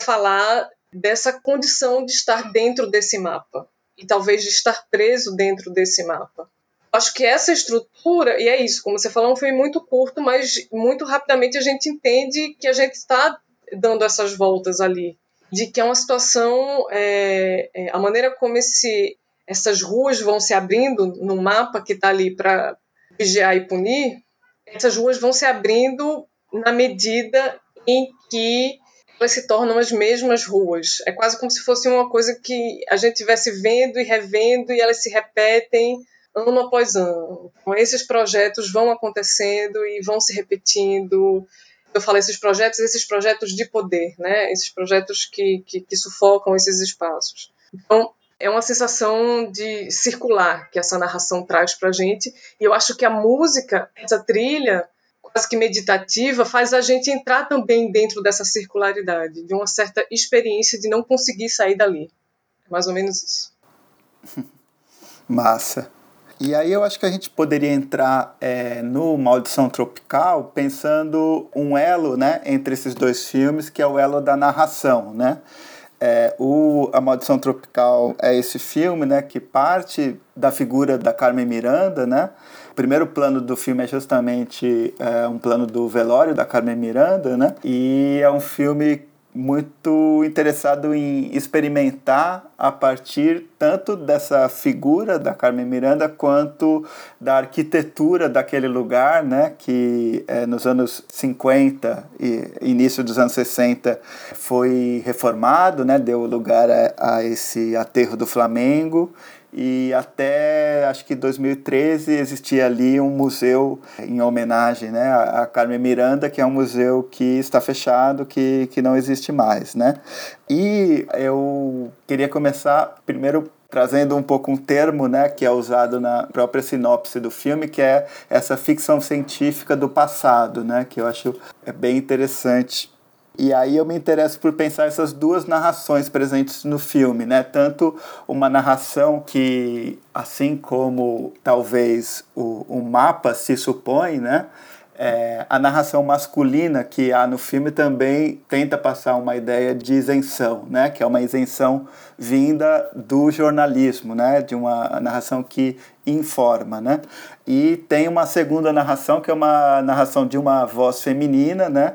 falar dessa condição de estar dentro desse mapa e talvez de estar preso dentro desse mapa. Acho que essa estrutura, e é isso, como você falou, é um filme muito curto, mas muito rapidamente a gente entende que a gente está dando essas voltas ali. De que é uma situação, é, é, a maneira como esse, essas ruas vão se abrindo no mapa que está ali para vigiar e punir, essas ruas vão se abrindo na medida em que elas se tornam as mesmas ruas. É quase como se fosse uma coisa que a gente estivesse vendo e revendo e elas se repetem ano após ano. Então, esses projetos vão acontecendo e vão se repetindo. Eu falo esses projetos, esses projetos de poder, né? Esses projetos que, que, que sufocam esses espaços. Então, é uma sensação de circular que essa narração traz para gente. E eu acho que a música, essa trilha, quase que meditativa faz a gente entrar também dentro dessa circularidade, de uma certa experiência de não conseguir sair dali. É mais ou menos isso. Massa. E aí eu acho que a gente poderia entrar é, no Maldição Tropical pensando um elo né, entre esses dois filmes, que é o elo da narração, né? É, o A Maldição Tropical é esse filme né, que parte da figura da Carmen Miranda, né? O primeiro plano do filme é justamente é, um plano do velório da Carmen Miranda, né? E é um filme muito interessado em experimentar a partir tanto dessa figura da Carmen Miranda quanto da arquitetura daquele lugar, né, que é, nos anos 50 e início dos anos 60 foi reformado, né, deu lugar a, a esse aterro do Flamengo e até acho que 2013 existia ali um museu em homenagem né, a Carmen Miranda, que é um museu que está fechado, que, que não existe mais. Né? E eu queria começar primeiro trazendo um pouco um termo né, que é usado na própria sinopse do filme, que é essa ficção científica do passado, né, que eu acho é bem interessante. E aí eu me interesso por pensar essas duas narrações presentes no filme, né? Tanto uma narração que, assim como talvez o, o mapa se supõe, né? É, a narração masculina que há no filme também tenta passar uma ideia de isenção, né? que é uma isenção vinda do jornalismo, né? de uma narração que informa. Né? E tem uma segunda narração, que é uma narração de uma voz feminina, né?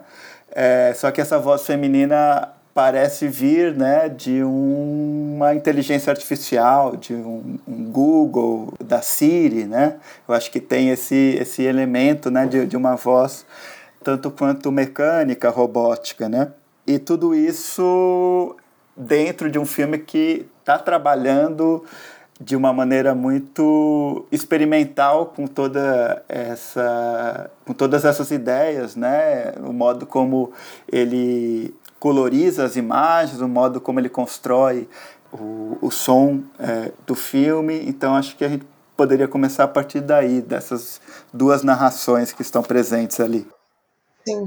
É, só que essa voz feminina parece vir né, de uma inteligência artificial, de um, um, Google, da Siri, né? Eu acho que tem esse, esse elemento né, de, de uma voz tanto quanto mecânica, robótica, né? E tudo isso dentro de um filme que está trabalhando de uma maneira muito experimental com toda essa com todas essas ideias né? O modo como ele coloriza as imagens o modo como ele constrói o, o som é, do filme. Então acho que a gente poderia começar a partir daí dessas duas narrações que estão presentes ali. Sim.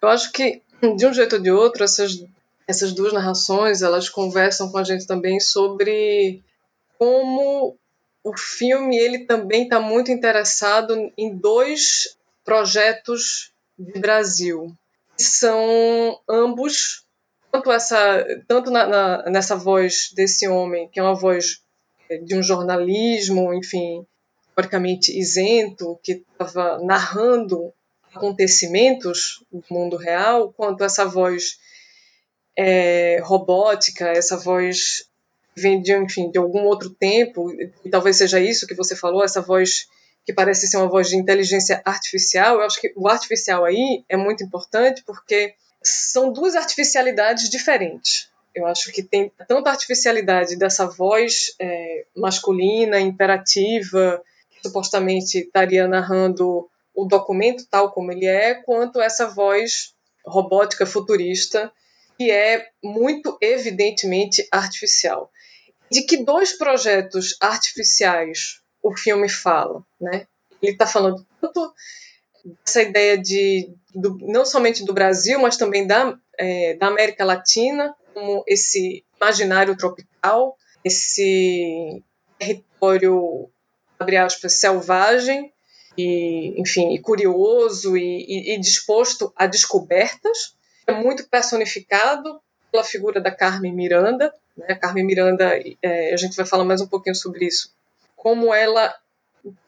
Eu acho que de um jeito ou de outro essas essas duas narrações elas conversam com a gente também sobre como o filme ele também está muito interessado em dois projetos de Brasil. São ambos, tanto, essa, tanto na, na, nessa voz desse homem, que é uma voz de um jornalismo, enfim, teoricamente isento, que estava narrando acontecimentos do mundo real, quanto essa voz é, robótica, essa voz vem de, enfim, de algum outro tempo, e talvez seja isso que você falou, essa voz que parece ser uma voz de inteligência artificial. Eu acho que o artificial aí é muito importante porque são duas artificialidades diferentes. Eu acho que tem tanto a artificialidade dessa voz é, masculina, imperativa, que supostamente estaria narrando o documento tal como ele é, quanto essa voz robótica futurista, que é muito evidentemente artificial de que dois projetos artificiais o filme fala, né? Ele está falando tanto dessa ideia de do, não somente do Brasil, mas também da, é, da América Latina, como esse imaginário tropical, esse território abre aspas selvagem e enfim e curioso e, e, e disposto a descobertas é muito personificado pela figura da Carmen Miranda né? Carmen Miranda, é, a gente vai falar mais um pouquinho sobre isso. Como ela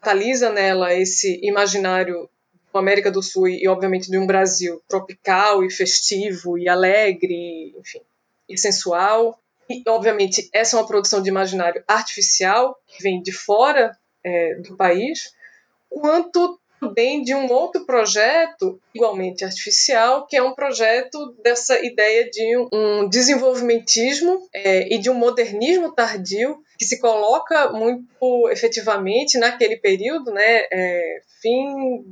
catalisa nela esse imaginário da América do Sul e, obviamente, de um Brasil tropical e festivo e alegre, enfim, e sensual. E, obviamente, essa é uma produção de imaginário artificial que vem de fora é, do país, quanto também de um outro projeto igualmente artificial, que é um projeto dessa ideia de um desenvolvimentismo é, e de um modernismo tardio que se coloca muito efetivamente naquele período, né, é, fim,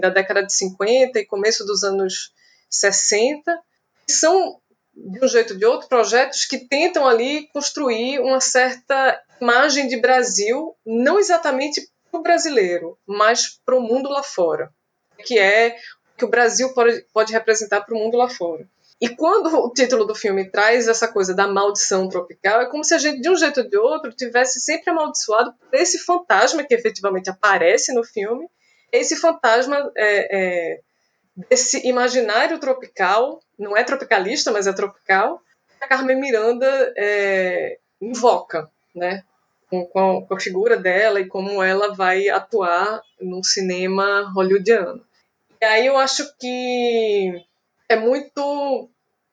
da década de 50 e começo dos anos 60, que são de um jeito ou de outro, projetos que tentam ali construir uma certa imagem de Brasil, não exatamente o brasileiro, mas para o mundo lá fora, que é o que o Brasil pode, pode representar para o mundo lá fora. E quando o título do filme traz essa coisa da maldição tropical, é como se a gente, de um jeito ou de outro, tivesse sempre amaldiçoado por esse fantasma que efetivamente aparece no filme, esse fantasma é, é, desse imaginário tropical, não é tropicalista, mas é tropical, que a Carmen Miranda é, invoca, né? Com, com, a, figura dela e como ela vai atuar no cinema hollywoodiano. E aí eu acho que é muito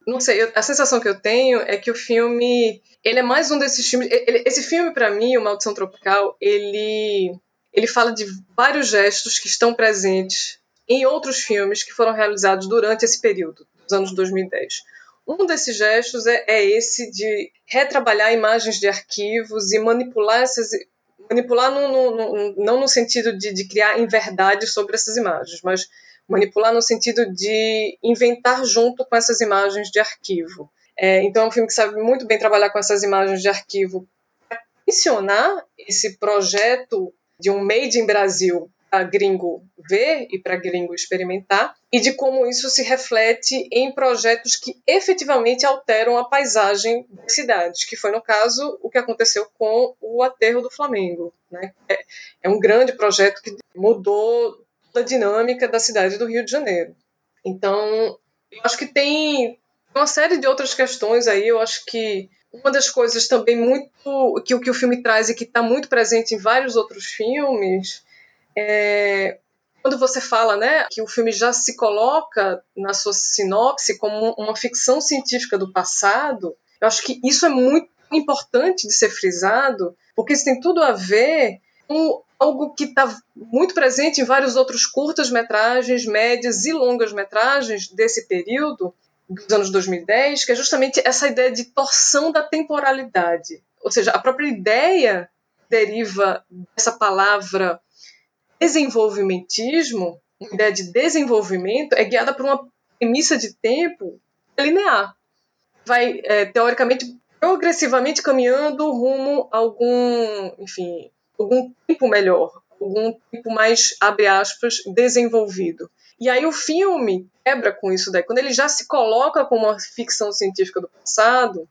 não sei, a sensação que eu tenho é que o filme, ele é mais um desses filmes, ele, esse filme para mim, o Maldição Tropical, ele ele fala de vários gestos que estão presentes em outros filmes que foram realizados durante esse período, dos anos 2010. Um desses gestos é, é esse de retrabalhar imagens de arquivos e manipular essas manipular no, no, no, não no sentido de, de criar inverdades sobre essas imagens, mas manipular no sentido de inventar junto com essas imagens de arquivo. É, então é um filme que sabe muito bem trabalhar com essas imagens de arquivo para mencionar esse projeto de um Made in Brasil para gringo ver e para gringo experimentar, e de como isso se reflete em projetos que efetivamente alteram a paisagem das cidades, que foi, no caso, o que aconteceu com o Aterro do Flamengo. Né? É, é um grande projeto que mudou a dinâmica da cidade do Rio de Janeiro. Então, eu acho que tem uma série de outras questões aí, eu acho que uma das coisas também muito que, que o filme traz e que está muito presente em vários outros filmes é, quando você fala né, que o filme já se coloca na sua sinopse como uma ficção científica do passado, eu acho que isso é muito importante de ser frisado, porque isso tem tudo a ver com algo que está muito presente em vários outros curtas-metragens, médias e longas-metragens desse período, dos anos 2010, que é justamente essa ideia de torção da temporalidade. Ou seja, a própria ideia deriva dessa palavra desenvolvimentismo, a ideia de desenvolvimento, é guiada por uma premissa de tempo linear. Vai, é, teoricamente, progressivamente caminhando rumo a algum, enfim, algum tempo melhor, algum tempo mais, abre aspas, desenvolvido. E aí o filme quebra com isso daí. Quando ele já se coloca como uma ficção científica do passado,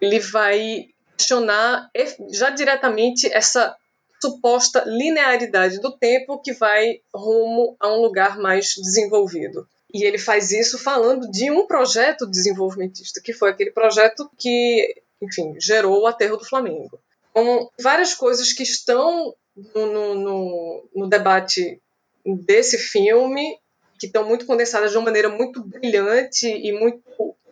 ele vai questionar já diretamente essa suposta linearidade do tempo que vai rumo a um lugar mais desenvolvido. E ele faz isso falando de um projeto desenvolvimentista, que foi aquele projeto que, enfim, gerou o aterro do Flamengo. Com várias coisas que estão no, no, no debate desse filme, que estão muito condensadas de uma maneira muito brilhante e muito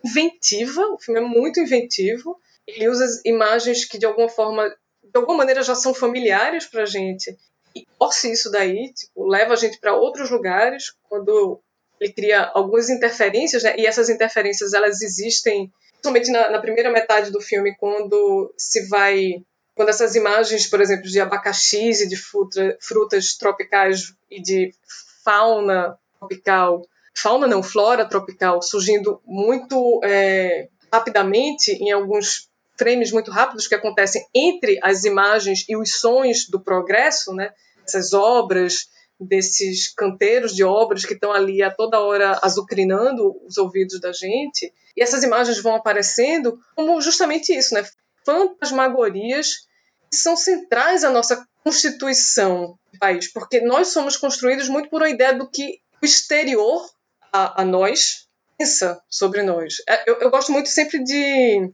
inventiva. O filme é muito inventivo. Ele usa imagens que, de alguma forma, de alguma maneira já são familiares para a gente. E torce isso daí, tipo, leva a gente para outros lugares quando ele cria algumas interferências, né? E essas interferências elas existem somente na, na, primeira metade do filme, quando se vai, quando essas imagens, por exemplo, de abacaxis e de fruta, frutas tropicais e de fauna tropical, fauna não, flora tropical, surgindo muito é, rapidamente em alguns frames muito rápidos que acontecem entre as imagens e os sons do progresso, né? Essas obras, desses canteiros de obras que estão ali a toda hora azucrinando os ouvidos da gente. E essas imagens vão aparecendo como justamente isso, né? Fantasmagorias que são centrais à nossa constituição do país, porque nós somos construídos muito por uma ideia do que o exterior a, a nós pensa sobre nós. É, eu, eu gosto muito sempre de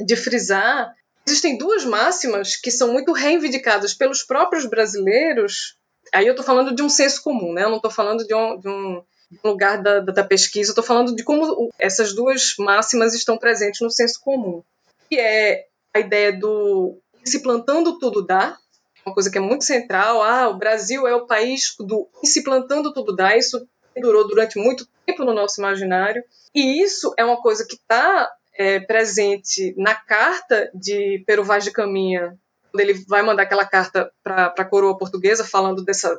de frisar, existem duas máximas que são muito reivindicadas pelos próprios brasileiros. Aí eu estou falando de um senso comum, né? Eu não estou falando de um, de um lugar da, da, pesquisa, estou falando de como essas duas máximas estão presentes no senso comum. Que é a ideia do se plantando tudo dá, uma coisa que é muito central. Ah, o Brasil é o país do se plantando tudo dá. Isso durou durante muito tempo no nosso imaginário. E isso é uma coisa que está é, presente na carta de Pero Vaz de Caminha, quando ele vai mandar aquela carta para a coroa portuguesa falando dessa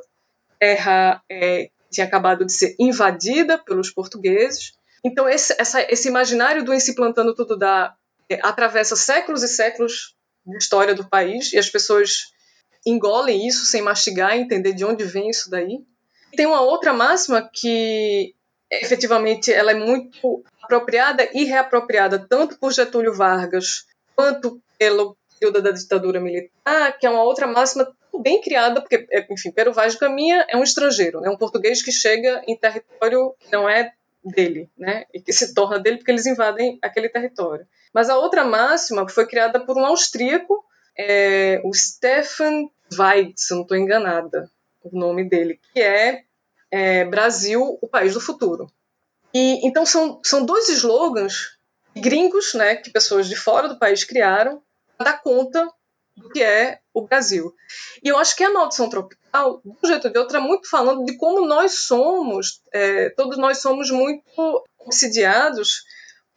terra é, que tinha acabado de ser invadida pelos portugueses. Então esse, essa, esse imaginário do em se plantando tudo dá é, atravessa séculos e séculos de história do país e as pessoas engolem isso sem mastigar e entender de onde vem isso daí. Tem uma outra máxima que efetivamente ela é muito apropriada e reapropriada tanto por Getúlio Vargas quanto pelo período da ditadura militar, que é uma outra máxima bem criada, porque, é, enfim, Pero Vaz de Caminha é um estrangeiro, é né, um português que chega em território que não é dele, né, e que se torna dele porque eles invadem aquele território. Mas a outra máxima foi criada por um austríaco, é, o Stefan Zweig, se não estou enganada, o nome dele, que é é, Brasil, o país do futuro. E então são, são dois slogans gringos, né, que pessoas de fora do país criaram para dar conta do que é o Brasil. E eu acho que a maldição tropical, de um jeito ou de outro, é muito falando de como nós somos, é, todos nós somos muito obsidiados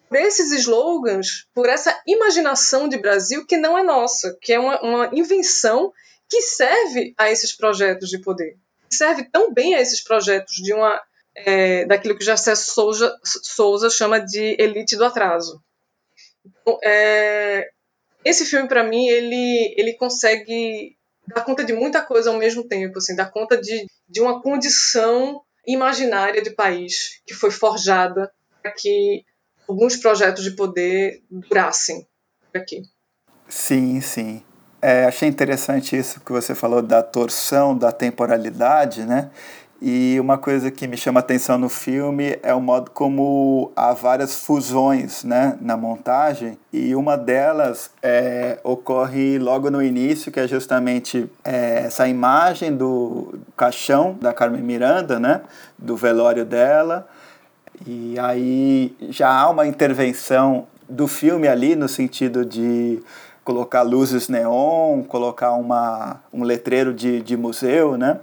por esses slogans, por essa imaginação de Brasil que não é nossa, que é uma, uma invenção que serve a esses projetos de poder. Serve tão bem a esses projetos de uma é, daquilo que Jacé Souza, Souza chama de elite do atraso. Então, é, esse filme, para mim, ele, ele consegue dar conta de muita coisa ao mesmo tempo, assim, dar conta de, de uma condição imaginária de país que foi forjada para que alguns projetos de poder durassem aqui. Sim, sim. É, achei interessante isso que você falou da torção da temporalidade, né? E uma coisa que me chama atenção no filme é o modo como há várias fusões né, na montagem, e uma delas é, ocorre logo no início, que é justamente é, essa imagem do caixão da Carmen Miranda, né, do velório dela, e aí já há uma intervenção do filme ali no sentido de colocar luzes neon, colocar uma, um letreiro de, de museu, né?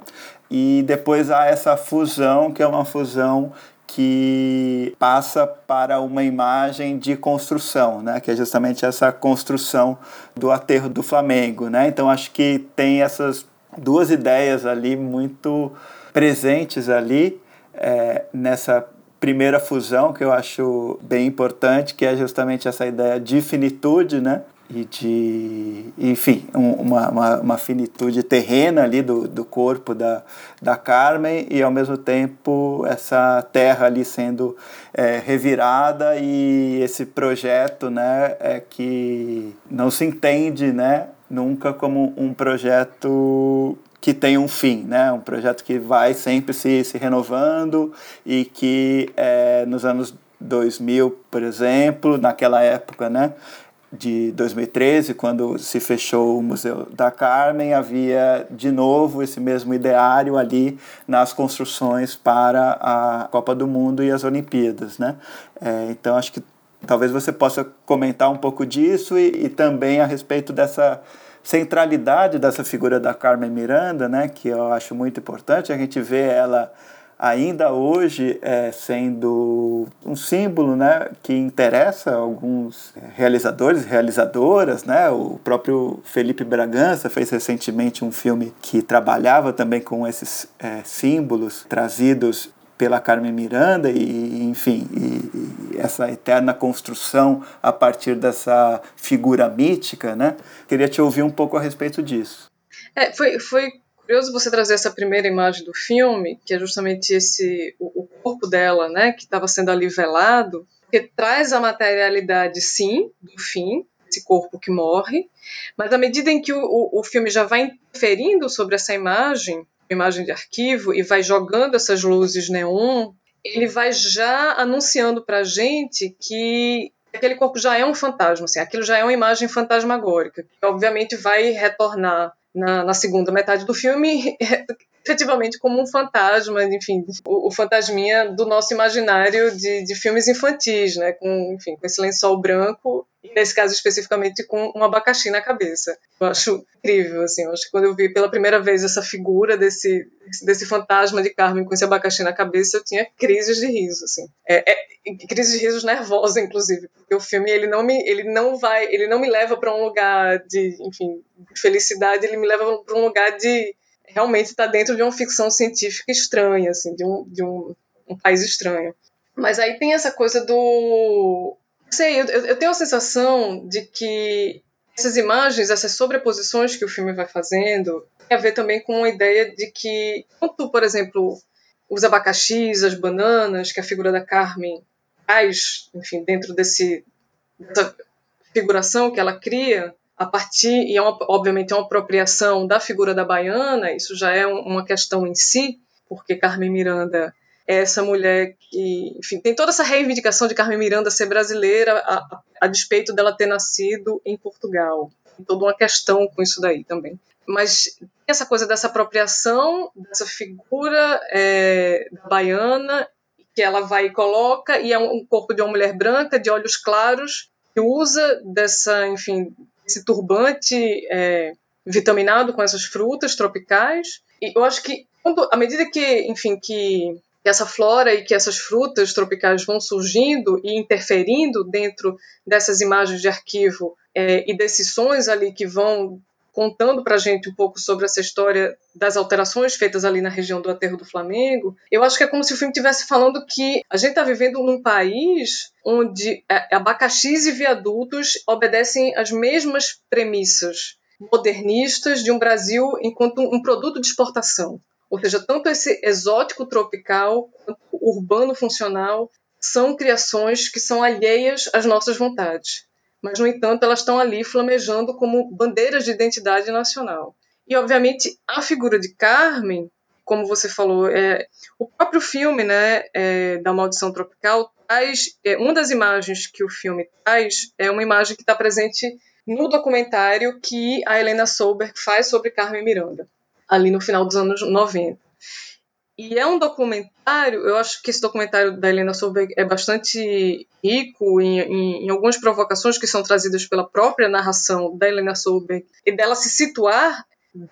E depois há essa fusão, que é uma fusão que passa para uma imagem de construção, né? que é justamente essa construção do aterro do Flamengo. Né? Então acho que tem essas duas ideias ali muito presentes ali é, nessa primeira fusão que eu acho bem importante, que é justamente essa ideia de finitude, né? E de, enfim, um, uma, uma, uma, finitude terrena ali do, do corpo da, da Carmen e ao mesmo tempo essa terra ali sendo é, revirada e esse projeto, né, é que não se entende, né, nunca como um projeto que tem um fim, né? Um projeto que vai sempre se, se renovando e que é, nos anos 2000, por exemplo, naquela época, né? De 2013, quando se fechou o Museu da Carmen, havia de novo esse mesmo ideário ali nas construções para a Copa do Mundo e as Olimpíadas, né? É, então acho que talvez você possa comentar um pouco disso e, e também a respeito dessa centralidade dessa figura da Carmen Miranda, né? Que eu acho muito importante. A gente vê ela ainda hoje é, sendo um símbolo né, que interessa alguns realizadores e realizadoras. Né? O próprio Felipe Bragança fez recentemente um filme que trabalhava também com esses é, símbolos trazidos pela Carmen Miranda e enfim e, e essa eterna construção a partir dessa figura mítica né queria te ouvir um pouco a respeito disso é, foi foi curioso você trazer essa primeira imagem do filme, que é justamente esse o, o corpo dela, né, que estava sendo ali velado, que traz a materialidade, sim, do fim, esse corpo que morre, mas à medida em que o, o, o filme já vai interferindo sobre essa imagem, imagem de arquivo, e vai jogando essas luzes neon, ele vai já anunciando para a gente que aquele corpo já é um fantasma, assim, aquilo já é uma imagem fantasmagórica, que obviamente vai retornar na, na segunda metade do filme efetivamente como um fantasma, enfim, o, o fantasminha do nosso imaginário de, de, filmes infantis, né, com, enfim, com esse lençol branco e nesse caso especificamente com um abacaxi na cabeça. Eu acho incrível, assim, eu acho que quando eu vi pela primeira vez essa figura desse desse fantasma de Carmen com esse abacaxi na cabeça, eu tinha crises de riso, assim, é, é, crises de risos nervosa, inclusive, porque o filme ele não me ele não vai ele não me leva para um lugar de, enfim, de felicidade, ele me leva para um lugar de realmente está dentro de uma ficção científica estranha, assim, de um, de um, um país estranho. Mas aí tem essa coisa do. Sei, eu, eu tenho a sensação de que essas imagens, essas sobreposições que o filme vai fazendo, tem a ver também com a ideia de que, tanto, por exemplo, os abacaxis, as bananas, que a figura da Carmen traz, enfim, dentro desse, dessa figuração que ela cria, a partir, e é uma, obviamente é uma apropriação da figura da baiana, isso já é uma questão em si, porque Carmen Miranda é essa mulher que, enfim, tem toda essa reivindicação de Carmen Miranda ser brasileira, a, a, a despeito dela ter nascido em Portugal. Tem toda uma questão com isso daí também. Mas essa coisa dessa apropriação, dessa figura é, baiana, que ela vai e coloca, e é um corpo de uma mulher branca, de olhos claros, que usa dessa, enfim, esse turbante é, vitaminado com essas frutas tropicais. E eu acho que, quando, à medida que, enfim, que essa flora e que essas frutas tropicais vão surgindo e interferindo dentro dessas imagens de arquivo é, e desses sons ali que vão contando para a gente um pouco sobre essa história das alterações feitas ali na região do Aterro do Flamengo, eu acho que é como se o filme estivesse falando que a gente está vivendo num país onde abacaxis e viadutos obedecem às mesmas premissas modernistas de um Brasil enquanto um produto de exportação. Ou seja, tanto esse exótico tropical quanto urbano funcional são criações que são alheias às nossas vontades mas, no entanto, elas estão ali flamejando como bandeiras de identidade nacional. E, obviamente, a figura de Carmen, como você falou, é, o próprio filme né, é, da Maldição Tropical traz. É, uma das imagens que o filme traz é uma imagem que está presente no documentário que a Helena Solberg faz sobre Carmen Miranda, ali no final dos anos 90. E é um documentário, eu acho que esse documentário da Helena Solberg é bastante rico em, em, em, algumas provocações que são trazidas pela própria narração da Helena Solberg e dela se situar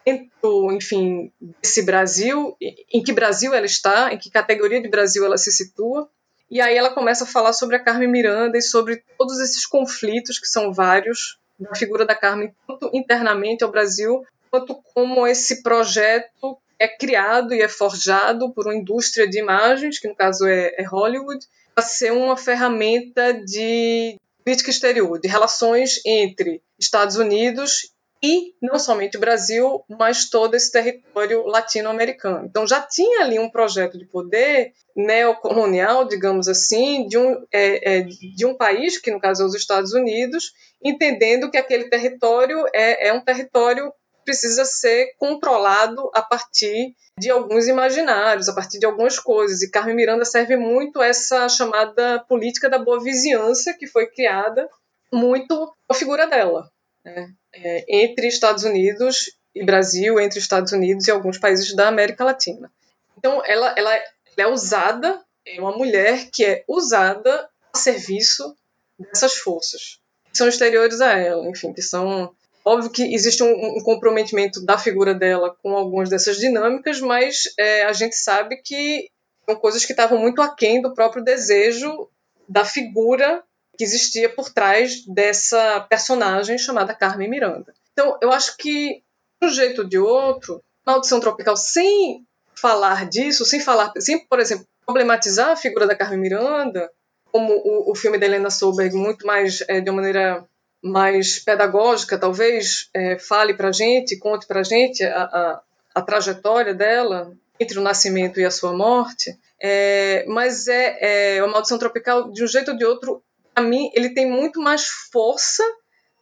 dentro, enfim, desse Brasil, em que Brasil ela está, em que categoria de Brasil ela se situa. E aí ela começa a falar sobre a Carmen Miranda e sobre todos esses conflitos que são vários da figura da Carmen, tanto internamente ao Brasil, quanto como esse projeto é criado e é forjado por uma indústria de imagens, que no caso é, é Hollywood, para ser uma ferramenta de política exterior, de relações entre Estados Unidos e não somente o Brasil, mas todo esse território latino-americano. Então já tinha ali um projeto de poder neocolonial, digamos assim, de um, é, é, de um país, que no caso é os Estados Unidos, entendendo que aquele território é, é um território precisa ser controlado a partir de alguns imaginários, a partir de algumas coisas. E Carmen Miranda serve muito essa chamada política da boa vizinhança que foi criada muito a figura dela, né? é, entre Estados Unidos e Brasil, entre Estados Unidos e alguns países da América Latina. Então, ela, ela, ela é usada, é uma mulher que é usada a serviço dessas forças, que são exteriores a ela, enfim, que são Óbvio que existe um, um, comprometimento da figura dela com algumas dessas dinâmicas, mas é, a gente sabe que são coisas que estavam muito aquém do próprio desejo da figura que existia por trás dessa personagem chamada Carmen Miranda. Então, eu acho que, de um jeito ou de outro, Maldição Tropical, sem falar disso, sem falar, sem, por exemplo, problematizar a figura da Carmen Miranda, como o, o filme da Helena Solberg, muito mais é, de uma maneira mais pedagógica, talvez, é, fale para a gente, conte para a gente a, a trajetória dela entre o nascimento e a sua morte. É, mas é, é a Maldição Tropical, de um jeito ou de outro, a mim, ele tem muito mais força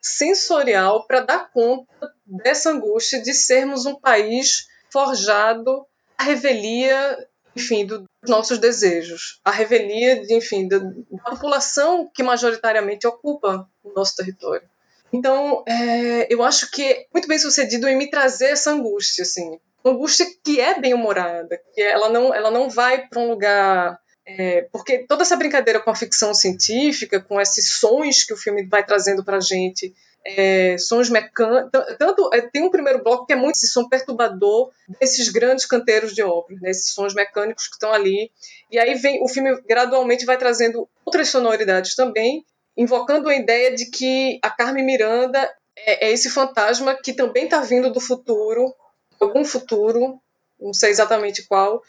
sensorial para dar conta dessa angústia de sermos um país forjado à revelia enfim, dos nossos desejos, a revelia, de, enfim, da, da população que majoritariamente ocupa o nosso território. Então, é, eu acho que é muito bem sucedido em me trazer essa angústia, assim, uma angústia que é bem humorada, que ela não, ela não vai para um lugar é, porque toda essa brincadeira com a ficção científica, com esses sons que o filme vai trazendo para a gente, é, sons mecânicos. Tanto é, tem um primeiro bloco que é muito esse som perturbador desses grandes canteiros de ópera, né, esses sons mecânicos que estão ali. E aí vem o filme gradualmente vai trazendo outras sonoridades também, invocando a ideia de que a Carmen Miranda é, é esse fantasma que também está vindo do futuro, algum futuro, não sei exatamente qual,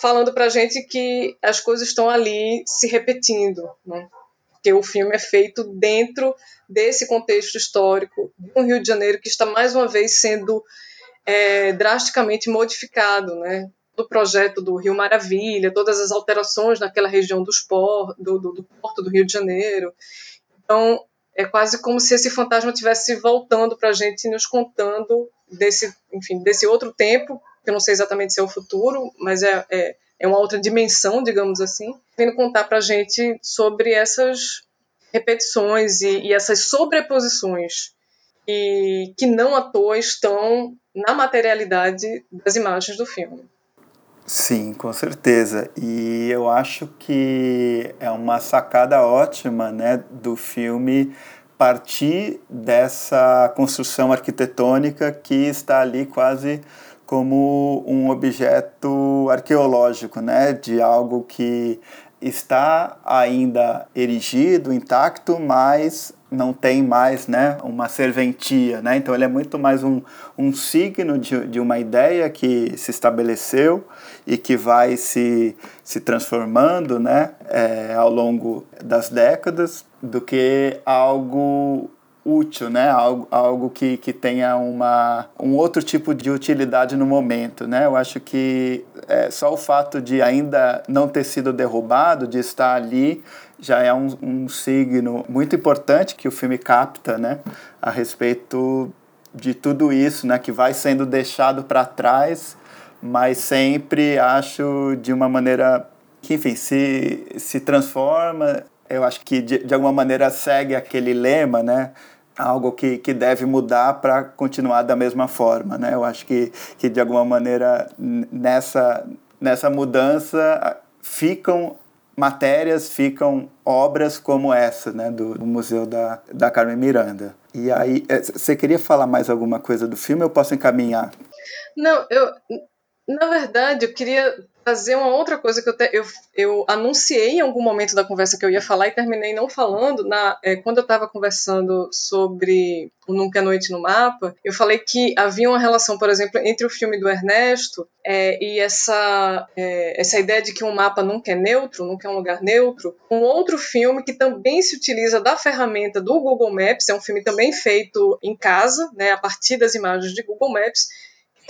falando para gente que as coisas estão ali se repetindo. Né? Porque o filme é feito dentro desse contexto histórico de um Rio de Janeiro que está mais uma vez sendo é, drasticamente modificado, né? Do projeto do Rio Maravilha, todas as alterações naquela região dos por, do, do, do porto do Rio de Janeiro. Então, é quase como se esse fantasma estivesse voltando para a gente, nos contando desse, enfim, desse outro tempo, que eu não sei exatamente se é o futuro, mas é, é é uma outra dimensão, digamos assim, vindo contar para a gente sobre essas repetições e, e essas sobreposições e que não à toa estão na materialidade das imagens do filme. Sim, com certeza. E eu acho que é uma sacada ótima né, do filme partir dessa construção arquitetônica que está ali quase como um objeto arqueológico, né, de algo que está ainda erigido, intacto, mas não tem mais né, uma serventia. Né? Então, ele é muito mais um, um signo de, de uma ideia que se estabeleceu e que vai se, se transformando né, é, ao longo das décadas, do que algo útil, né? Algo, algo que, que tenha uma, um outro tipo de utilidade no momento, né? Eu acho que é, só o fato de ainda não ter sido derrubado, de estar ali, já é um, um signo muito importante que o filme capta, né? A respeito de tudo isso, né? Que vai sendo deixado para trás, mas sempre acho de uma maneira que, enfim, se, se transforma eu acho que de, de alguma maneira segue aquele lema, né? Algo que, que deve mudar para continuar da mesma forma, né? Eu acho que, que de alguma maneira nessa, nessa mudança ficam matérias, ficam obras como essa, né, do, do Museu da, da Carmen Miranda. E aí, é, você queria falar mais alguma coisa do filme? Eu posso encaminhar? Não, eu na verdade, eu queria trazer uma outra coisa que eu, te, eu, eu anunciei em algum momento da conversa que eu ia falar e terminei não falando. Na, é, quando eu estava conversando sobre o Nunca é Noite no Mapa, eu falei que havia uma relação, por exemplo, entre o filme do Ernesto é, e essa, é, essa ideia de que um mapa nunca é neutro, nunca é um lugar neutro. Um outro filme que também se utiliza da ferramenta do Google Maps, é um filme também feito em casa, né, a partir das imagens de Google Maps,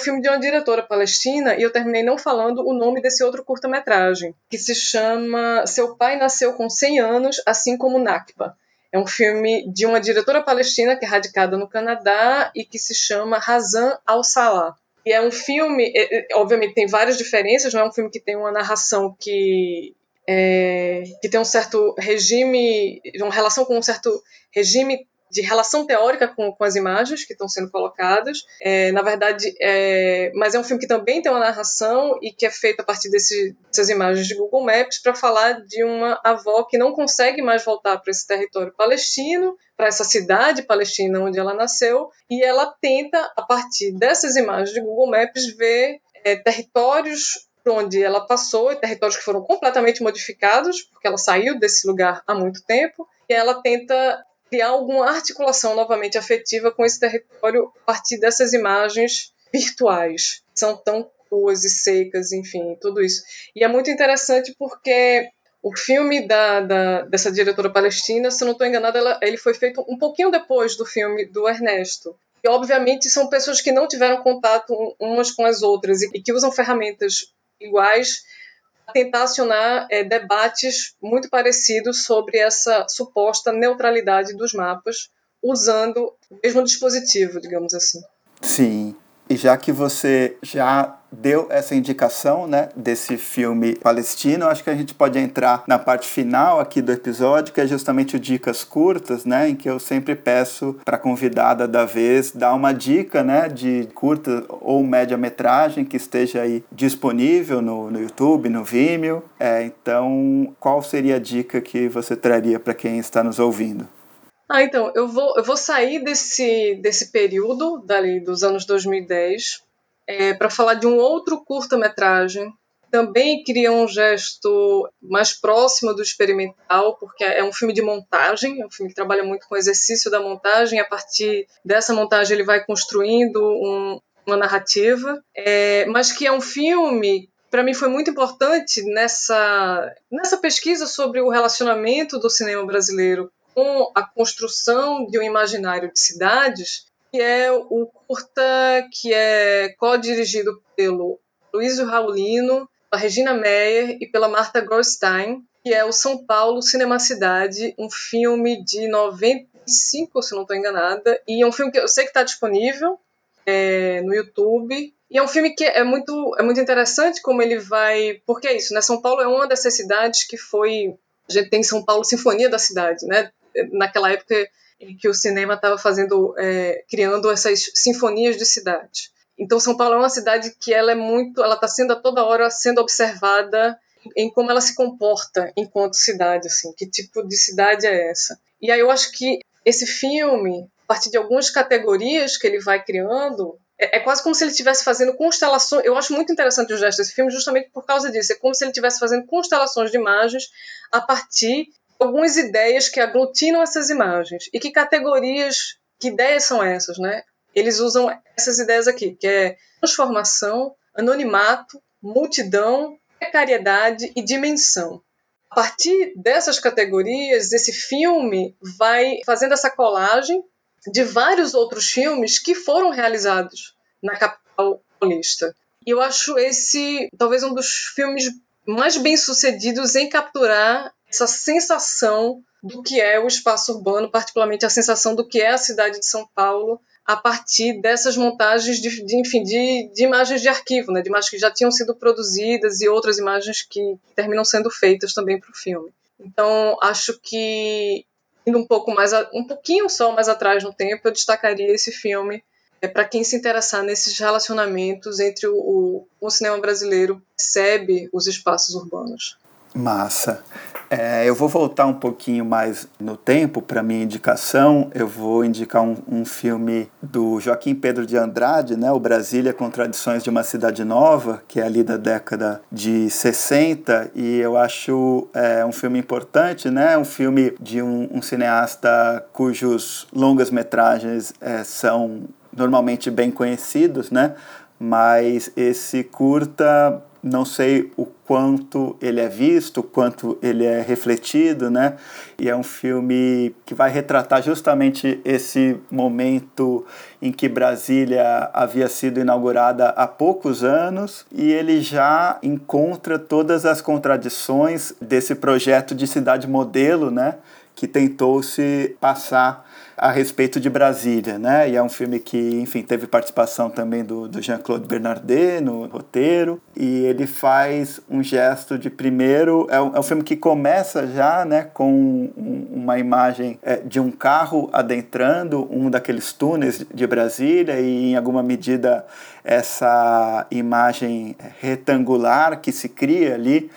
filme de uma diretora palestina e eu terminei não falando o nome desse outro curta-metragem, que se chama Seu Pai Nasceu com 100 Anos, assim como Nakba. É um filme de uma diretora palestina que é radicada no Canadá e que se chama Razan al-Salah. E é um filme, é, é, obviamente tem várias diferenças, não é um filme que tem uma narração que é, que tem um certo regime, uma relação com um certo regime de relação teórica com, com as imagens que estão sendo colocadas. É, na verdade, é, mas é um filme que também tem uma narração e que é feito a partir desse, dessas imagens de Google Maps para falar de uma avó que não consegue mais voltar para esse território palestino, para essa cidade palestina onde ela nasceu, e ela tenta, a partir dessas imagens de Google Maps, ver é, territórios onde ela passou, territórios que foram completamente modificados, porque ela saiu desse lugar há muito tempo, e ela tenta criar alguma articulação novamente afetiva com esse território a partir dessas imagens virtuais, que são tão cruas e secas, enfim, tudo isso. E é muito interessante porque o filme da, da, dessa diretora palestina, se não estou enganada, ele foi feito um pouquinho depois do filme do Ernesto. E, obviamente, são pessoas que não tiveram contato umas com as outras e, e que usam ferramentas iguais tentar acionar é, debates muito parecidos sobre essa suposta neutralidade dos mapas, usando o mesmo dispositivo, digamos assim. Sim. E já que você já deu essa indicação, né, desse filme palestino, acho que a gente pode entrar na parte final aqui do episódio, que é justamente o dicas curtas, né, em que eu sempre peço para a convidada da vez dar uma dica, né, de curta ou média metragem que esteja aí disponível no, no YouTube, no Vimeo. É, então, qual seria a dica que você traria para quem está nos ouvindo? Ah, então, eu vou, eu vou sair desse, desse período, dali dos anos 2010, é, para falar de um outro curta-metragem. Também cria um gesto mais próximo do experimental, porque é um filme de montagem, é um filme que trabalha muito com o exercício da montagem. A partir dessa montagem, ele vai construindo um, uma narrativa, é, mas que é um filme para mim foi muito importante nessa, nessa pesquisa sobre o relacionamento do cinema brasileiro com a construção de um imaginário de cidades, que é o curta que é co-dirigido pelo Luiz Raulino, pela Regina Meyer e pela Marta Goldstein, que é o São Paulo Cinema Cidade, um filme de 95, se não estou enganada, e é um filme que eu sei que está disponível é, no YouTube. E é um filme que é muito, é muito interessante como ele vai. Porque é isso, né? São Paulo é uma dessas cidades que foi. A gente tem em São Paulo Sinfonia da Cidade, né? naquela época que o cinema estava fazendo, é, criando essas sinfonias de cidade. Então São Paulo é uma cidade que ela é muito, ela está sendo a toda hora sendo observada em como ela se comporta enquanto cidade, assim, que tipo de cidade é essa? E aí eu acho que esse filme, a partir de algumas categorias que ele vai criando, é, é, quase como se ele estivesse fazendo constelações. Eu acho muito interessante o gesto desse filme justamente por causa disso. É como se ele estivesse fazendo constelações de imagens a partir algumas ideias que aglutinam essas imagens. E que categorias, que ideias são essas, né? Eles usam essas ideias aqui, que é transformação, anonimato, multidão, precariedade e dimensão. A partir dessas categorias, esse filme vai fazendo essa colagem de vários outros filmes que foram realizados na capital paulista. E eu acho esse talvez um dos filmes mais bem sucedidos em capturar essa sensação do que é o espaço urbano, particularmente a sensação do que é a cidade de São Paulo, a partir dessas montagens de, de enfim, de, de, imagens de arquivo, né, de imagens que já tinham sido produzidas e outras imagens que terminam sendo feitas também para o filme. Então, acho que indo um pouco mais, um pouquinho só mais atrás no tempo, eu destacaria esse filme é para quem se interessar nesses relacionamentos entre o, o, o cinema brasileiro percebe os espaços urbanos. Massa. É, eu vou voltar um pouquinho mais no tempo para minha indicação. Eu vou indicar um, um, filme do Joaquim Pedro de Andrade, né, o Brasília Contradições de uma Cidade Nova, que é ali da década de 60, e eu acho é, um filme importante, né, um filme de um, um cineasta cujos longas metragens é, são normalmente bem conhecidos, né, mas esse curta não sei o quanto ele é visto, o quanto ele é refletido, né? E é um filme que vai retratar justamente esse momento em que Brasília havia sido inaugurada há poucos anos e ele já encontra todas as contradições desse projeto de cidade modelo, né? Que tentou se passar a respeito de Brasília, né? E é um filme que, enfim, teve participação também do, do Jean-Claude Bernardet no roteiro. E ele faz um gesto de primeiro. É um, é um filme que começa já, né, com um, uma imagem é, de um carro adentrando um daqueles túneis de Brasília e, em alguma medida, essa imagem retangular que se cria ali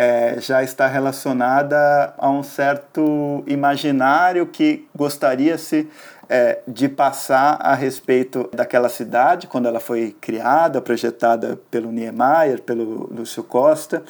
é, já está relacionada a um certo imaginário que gostaria-se é, de passar a respeito daquela cidade quando ela foi criada, projetada pelo Niemeyer, pelo Lúcio Costa,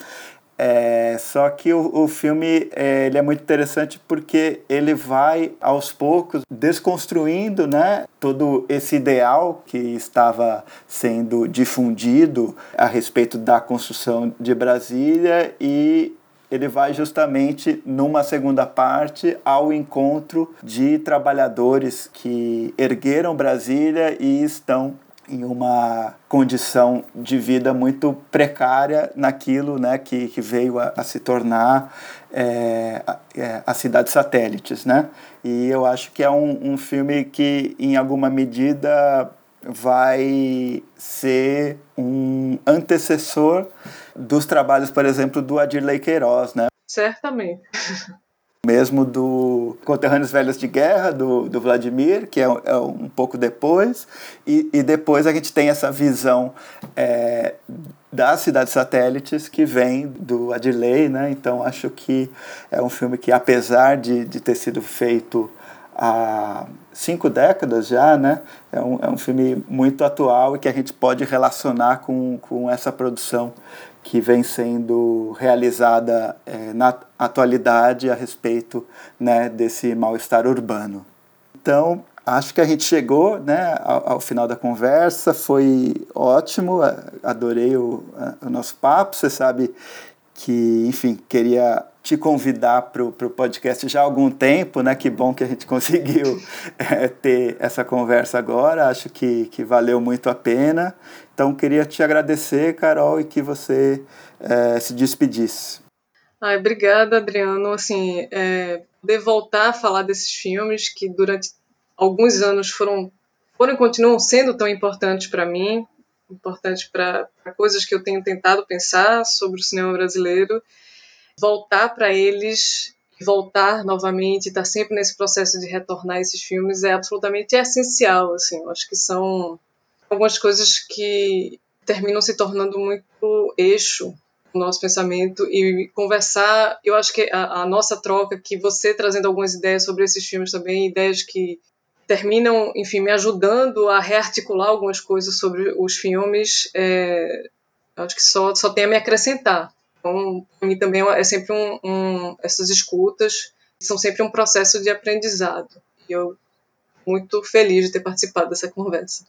é, só que o, o filme é, ele é muito interessante porque ele vai aos poucos desconstruindo né, todo esse ideal que estava sendo difundido a respeito da construção de Brasília e ele vai justamente numa segunda parte ao encontro de trabalhadores que ergueram Brasília e estão em uma condição de vida muito precária naquilo né, que, que veio a, a se tornar é, é, a cidade satélites. Né? E eu acho que é um, um filme que, em alguma medida, vai ser um antecessor dos trabalhos, por exemplo, do Adirley Queiroz, né? Certamente. mesmo do Conterrâneos Velhos de Guerra, do, do Vladimir, que é, é um pouco depois, e, e depois a gente tem essa visão é, das cidades satélites que vem do Adilei, né? Então acho que é um filme que, apesar de, de ter sido feito há cinco décadas já, né? É um, é um filme muito atual e que a gente pode relacionar com, com essa produção que vem sendo realizada é, na atualidade a respeito né, desse mal-estar urbano. Então, acho que a gente chegou né, ao, ao, final da conversa, foi ótimo, adorei o, o nosso papo. Você sabe que, enfim, queria te convidar para o podcast já há algum tempo, né? Que bom que a gente conseguiu é, ter essa conversa agora. Acho que, que valeu muito a pena. Então, queria te agradecer, Carol, e que você é, se despedisse. Ai, obrigada, Adriano. Assim, é, poder voltar a falar desses filmes que durante alguns anos foram, foram e continuam sendo tão importantes para mim, importantes para coisas que eu tenho tentado pensar sobre o cinema brasileiro voltar para eles voltar novamente, estar tá sempre nesse processo de retornar esses filmes é absolutamente essencial, assim, acho que são algumas coisas que terminam se tornando muito eixo no nosso pensamento e conversar, eu acho que a, a nossa troca, que você trazendo algumas ideias sobre esses filmes também, ideias que terminam, enfim, me ajudando a rearticular algumas coisas sobre os filmes, é, acho que só, só tem a me acrescentar. Então, para mim também é sempre um, um, essas escutas são sempre um processo de aprendizado. E eu muito feliz de ter participado dessa conversa.